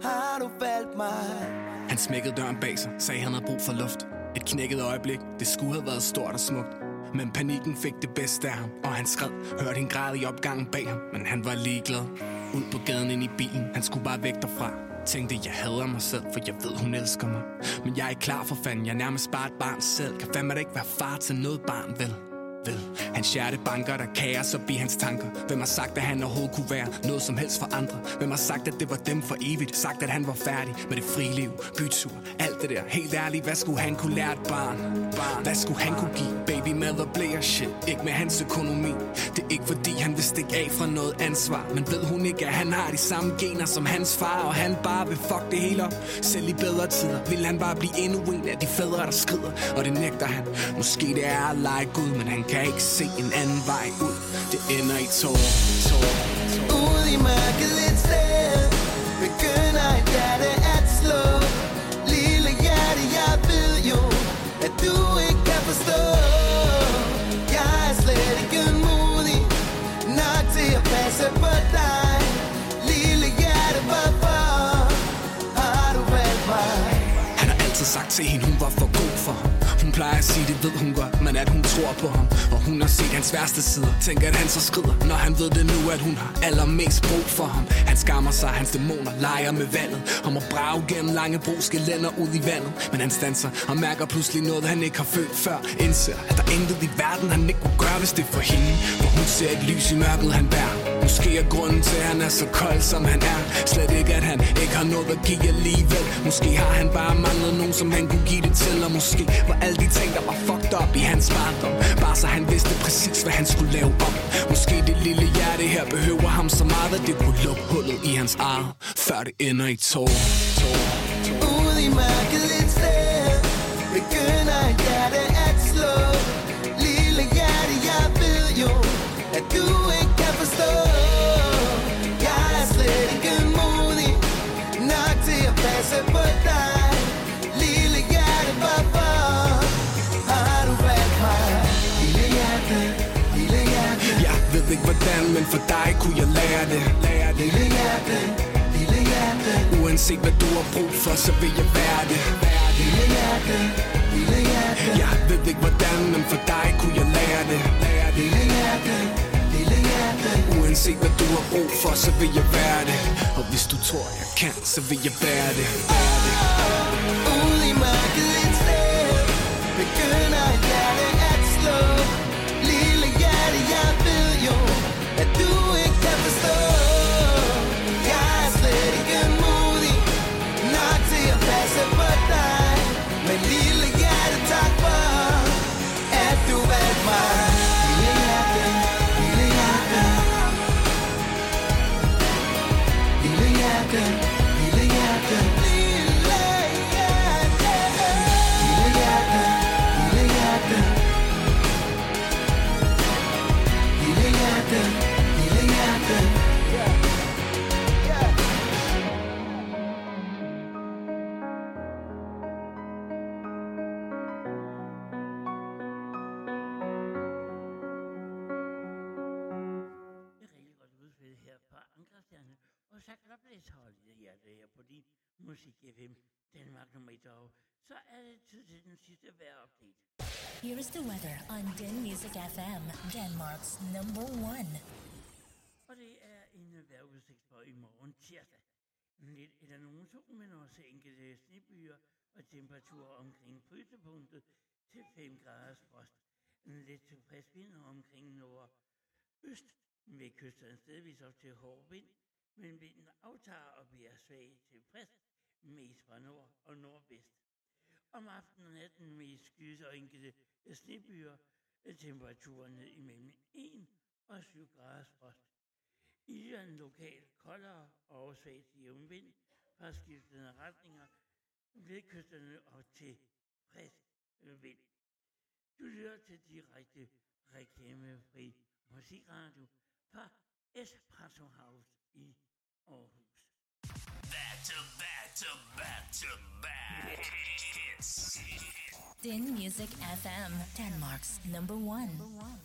Har du valgt mig? Han smækkede døren bag sig, sagde han havde brug for luft. Et knækket øjeblik, det skulle have været stort og smukt. Men panikken fik det bedste af ham, og han skred. Hørte en græd i opgangen bag ham, men han var ligeglad. Ud på gaden ind i bilen, han skulle bare væk derfra. Tænkte, jeg hader mig selv, for jeg ved, hun elsker mig. Men jeg er ikke klar for fanden, jeg er nærmest bare et barn selv. Kan fandme da ikke være far til noget barn, vel? Ved hans hjerte banker, der kaos op i hans tanker Hvem har sagt, at han overhovedet kunne være noget som helst for andre? Hvem har sagt, at det var dem for evigt? Sagt, at han var færdig med det frie liv, bytur, alt det der Helt ærligt, hvad skulle han kunne lære et barn? barn. Hvad skulle han kunne give? Baby mother og shit, ikke med hans økonomi Det er ikke fordi, han vil stikke af fra noget ansvar Men ved hun ikke, at han har de samme gener som hans far Og han bare vil fuck det hele op Selv i bedre tider vil han bare blive endnu en af de fædre, der skrider Og det nægter han Måske det er at lege Gud, men han kan ikke se en anden vej ud. Det ender i tårer, tårer, tår. Ude i mørket et sted Begynder et hjerte at slå. Lille hjerte, jeg ved jo At du ikke kan forstå. Jeg er slet ikke modig Nok til at passe på dig. Sagt til hende, hun var for plejer at sige, det ved hun godt, men at hun tror på ham Og hun har set hans værste sider. Tænker, at han så skrider, når han ved det nu At hun har allermest brug for ham. Han skammer sig, hans dæmoner leger med vandet Om at brage gennem lange broske lænder ud i vandet. Men han standser og mærker pludselig noget, han ikke har følt før. Indser, at der er intet i verden, han ikke kunne gøre, hvis det er for hende. For hun ser et lys i mørket, han bærer. Måske er grunden til, at han er så kold, som han er. Slet ikke, at han ikke har noget at give alligevel. Måske har han bare manglet nogen, som han kunne give det til Og måske var alle de ting, der var fucked up i hans barndom. Bare så han vidste præcis, hvad han skulle lave om. Måske det lille hjerte her behøver ham så meget At det kunne lukke hullet i hans arm Før det ender i tår, tår, tår. Ude i mørket et sted Begynder et ikke hvordan, men for dig kunne jeg lære det, lære det. Lille hjerte, lille hjerte Uanset hvad du har brug for, så vil jeg være det, være det. Lille hjerte, lille hjerte Jeg ved ikke hvordan, men for dig kunne jeg lære det, lære det. Lille hjerte, lille hjerte Uanset hvad du har brug for, så vil jeg være det Og hvis du tror jeg kan, så vil jeg være det, bære det. Ude i mørket et sted Begynder et Here is the weather on Den Music FM, Denmark's number one. Og det er en vejrudsigt for i morgen tirsdag. Lidt eller nogen sol, men også enkelte snebyer og temperaturer omkring frysepunktet til 5 graders frost. En lidt tilfreds vind omkring nordøst ved kysterne stedvis op til hård vind, men vinden aftager og bliver svag til frisk, mest fra nord og nordvest. Om aftenen og natten med skyet og enkelte snebyer er temperaturerne imellem 1 og 7 grader frost. I den lokalt koldere og svagt jævn vind fra skiftende retninger ved kysterne og til frisk vind. Du lytter til direkte reklamefri musikradio fra Espresso House i Aarhus. Back to back to back to back hits. Din Music FM, Denmark's number one. Number one.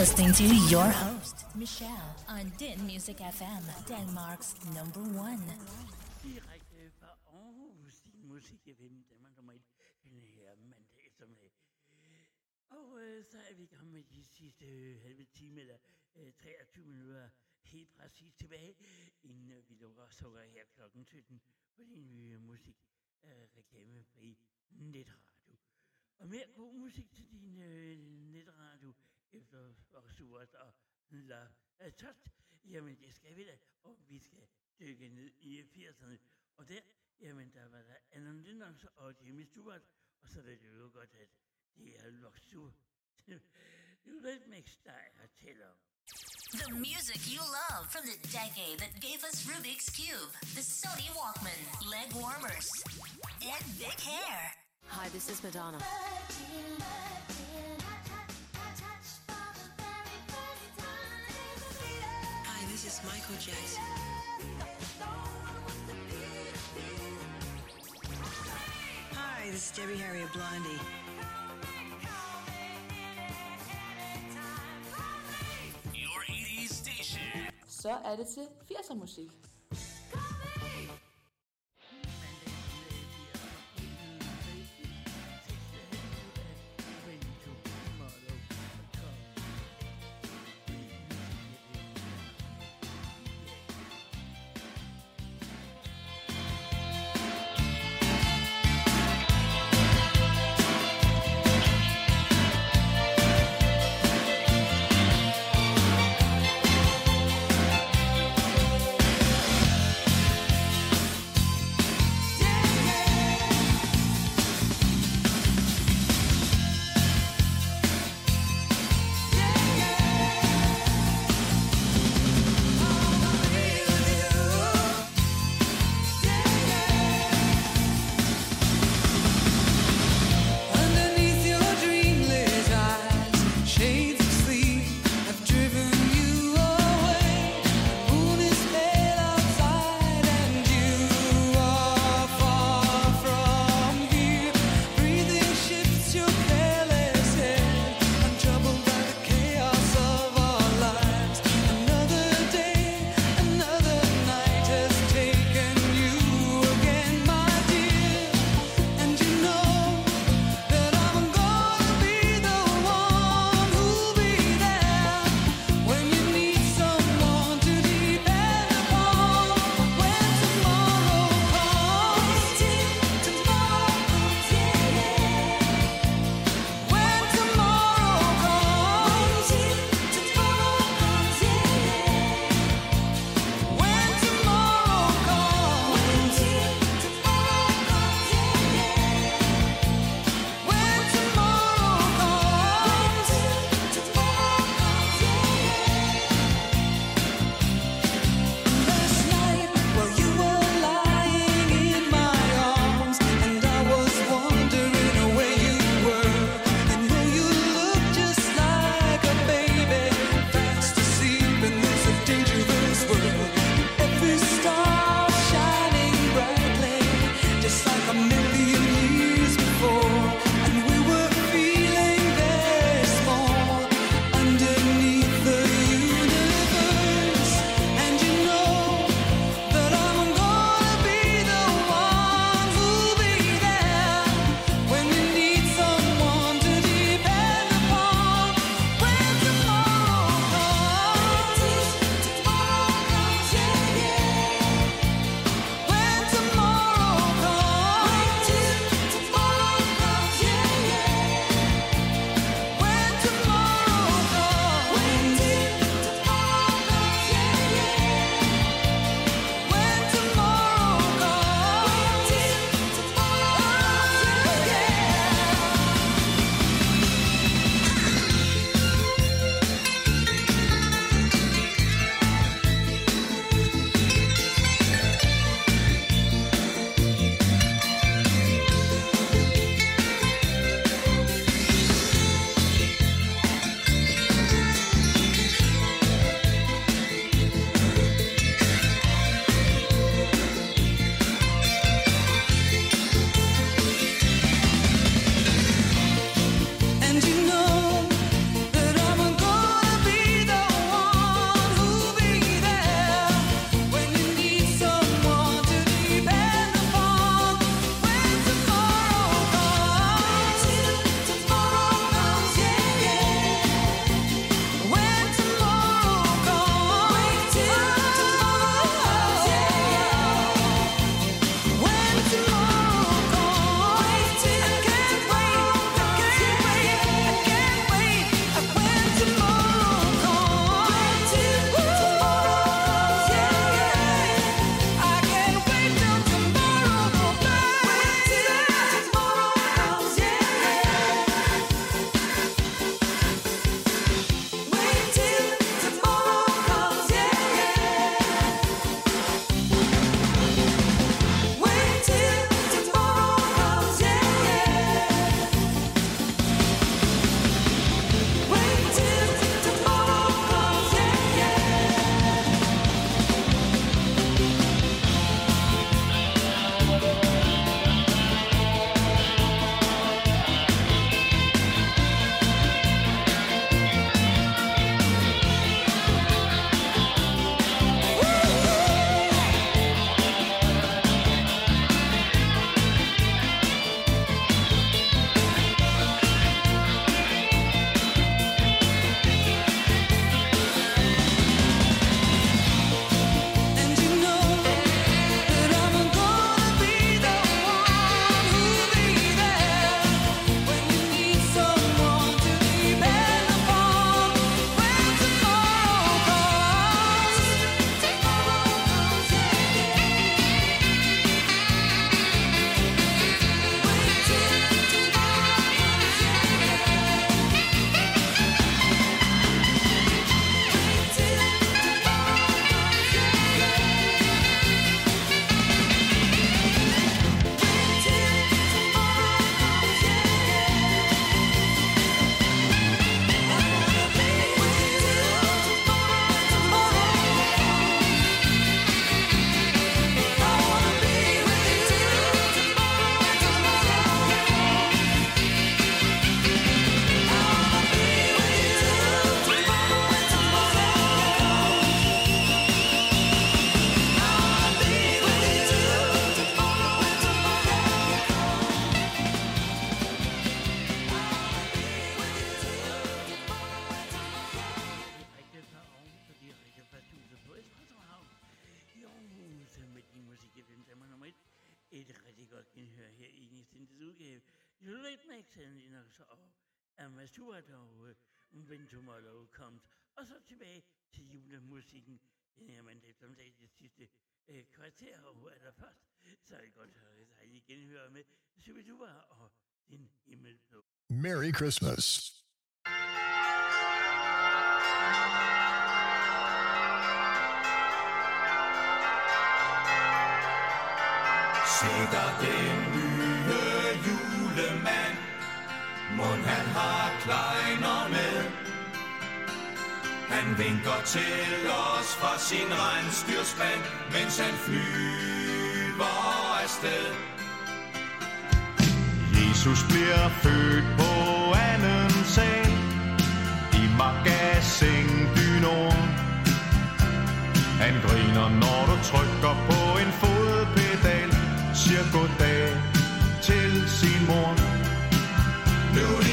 Listening to your host, Michelle, on Din Music FM, Denmark's number one. Direkte musik i Danmark nummer 1, den her mandag eftermiddag. Og øh, så er vi i gang med de sidste øh, halve time, eller øh, 23 minutter helt præcis tilbage, inden øh, vi lukker sukker her klokken 17 på din nye musik øh, reklamefri netradio. Og mere god musik til din øh, netradio efter og surt og la er tørt. Jamen det skal vi da, og vi skal dykke ned i 80'erne. Og der, jamen der var der Alan og Jimmy Stewart, og så er det jo godt, at det er Luxu. Rhythmic Style tæller om. The music you love from the decade that gave us Rubik's Cube, the Sony Walkman, leg warmers, and big hair. Hi, this is Madonna. Hi, this is Michael Jackson. Hi, this is Debbie Harriet Blondie. Your 80s station. Så er det til 80'er Christmas. Christmas. Sitter den nye julemand Mund han har kleiner med Han vinker til os fra sin regnstyrspand Mens han flyver afsted Jesus bliver født på sal i magasin Dynor. Han griner, når du trykker på en fodpedal, siger goddag til sin mor. Nu er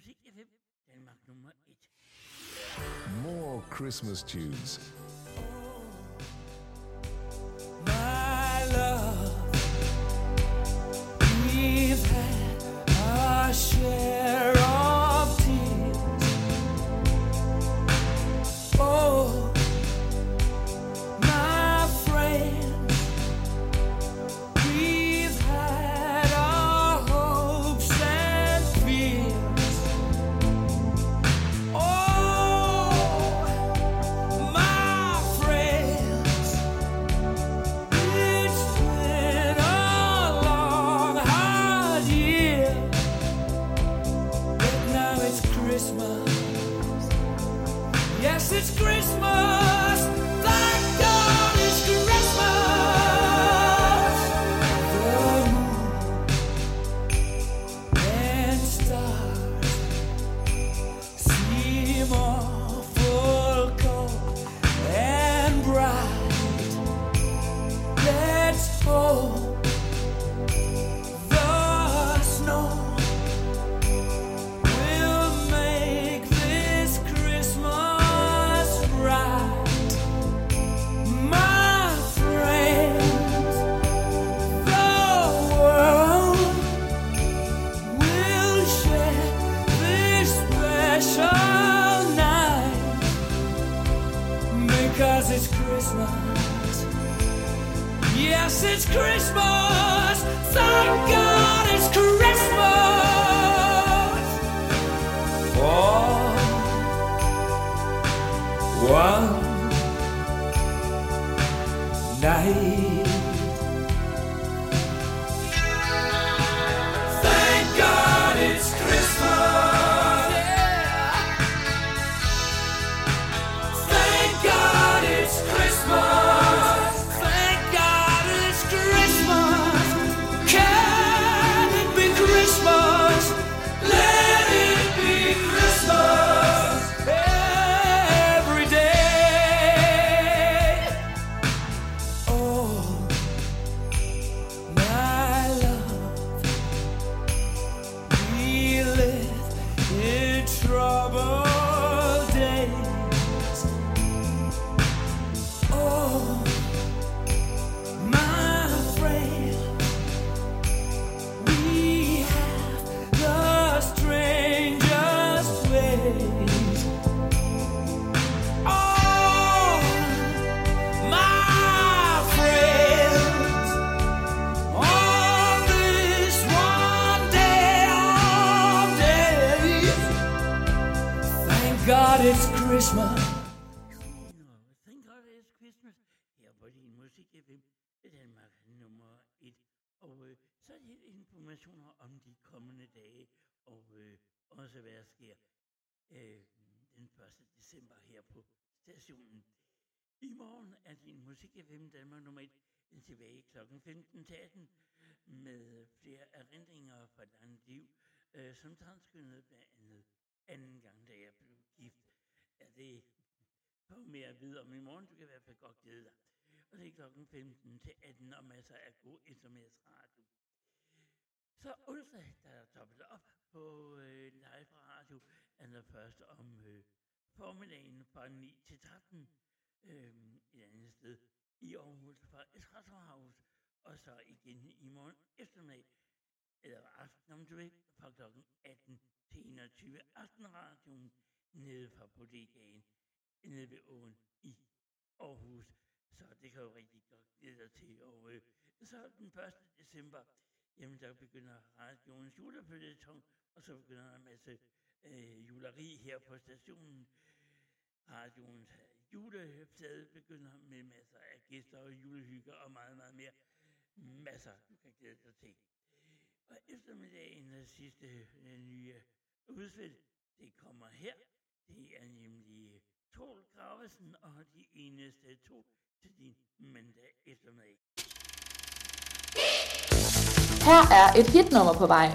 FM, Denmark nummer 1. More Christmas tunes. My love, we've had our share også hvad der sker øh, den 1. december her på stationen. I morgen er din musik FM Danmark nummer 1 tilbage kl. 15.18 med flere erindringer fra dit liv, øh, som transkønnede blandt andet anden gang, da jeg blev gift. Ja, det får mere at vide om i morgen. Du kan i hvert fald godt glæde dig. Og det er klokken 15 til 18 og masser af god eftermiddagsradio. Så onsdag, der er dobbelt op på øh, live radio, allerførst om øh, formiddagen fra 9 til 13 øh, et andet sted i Aarhus fra Espressohaus, og så igen i morgen eftermiddag, eller aften om du vil, fra kl. 18 til 21 Aftenradioen nede fra bodegaen nede ved åen i Aarhus. Så det kan jo rigtig godt glæde dig til. Og øh, så den 1. december, jamen der begynder radioens julefølgetong, og så begynder der en masse øh, juleri her på stationen. Radioens juleplade begynder med masser af gæster og julehygge og meget, meget mere. Masser, du kan glæde dig til. Og eftermiddagen af sidste øh, nye udspil, det kommer her. Det er nemlig Tol Gravesen og de eneste to til din mandag eftermiddag. Her er et hitnummer på vej.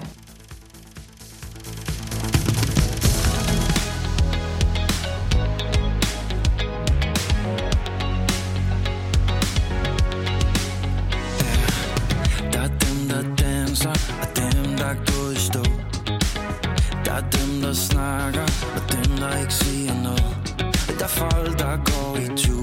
Der snakker, og dem, der ikke siger noget. Der er folk, der går i tu,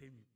s'est.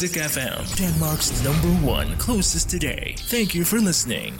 Music FM, Denmark's number one closest today. Thank you for listening.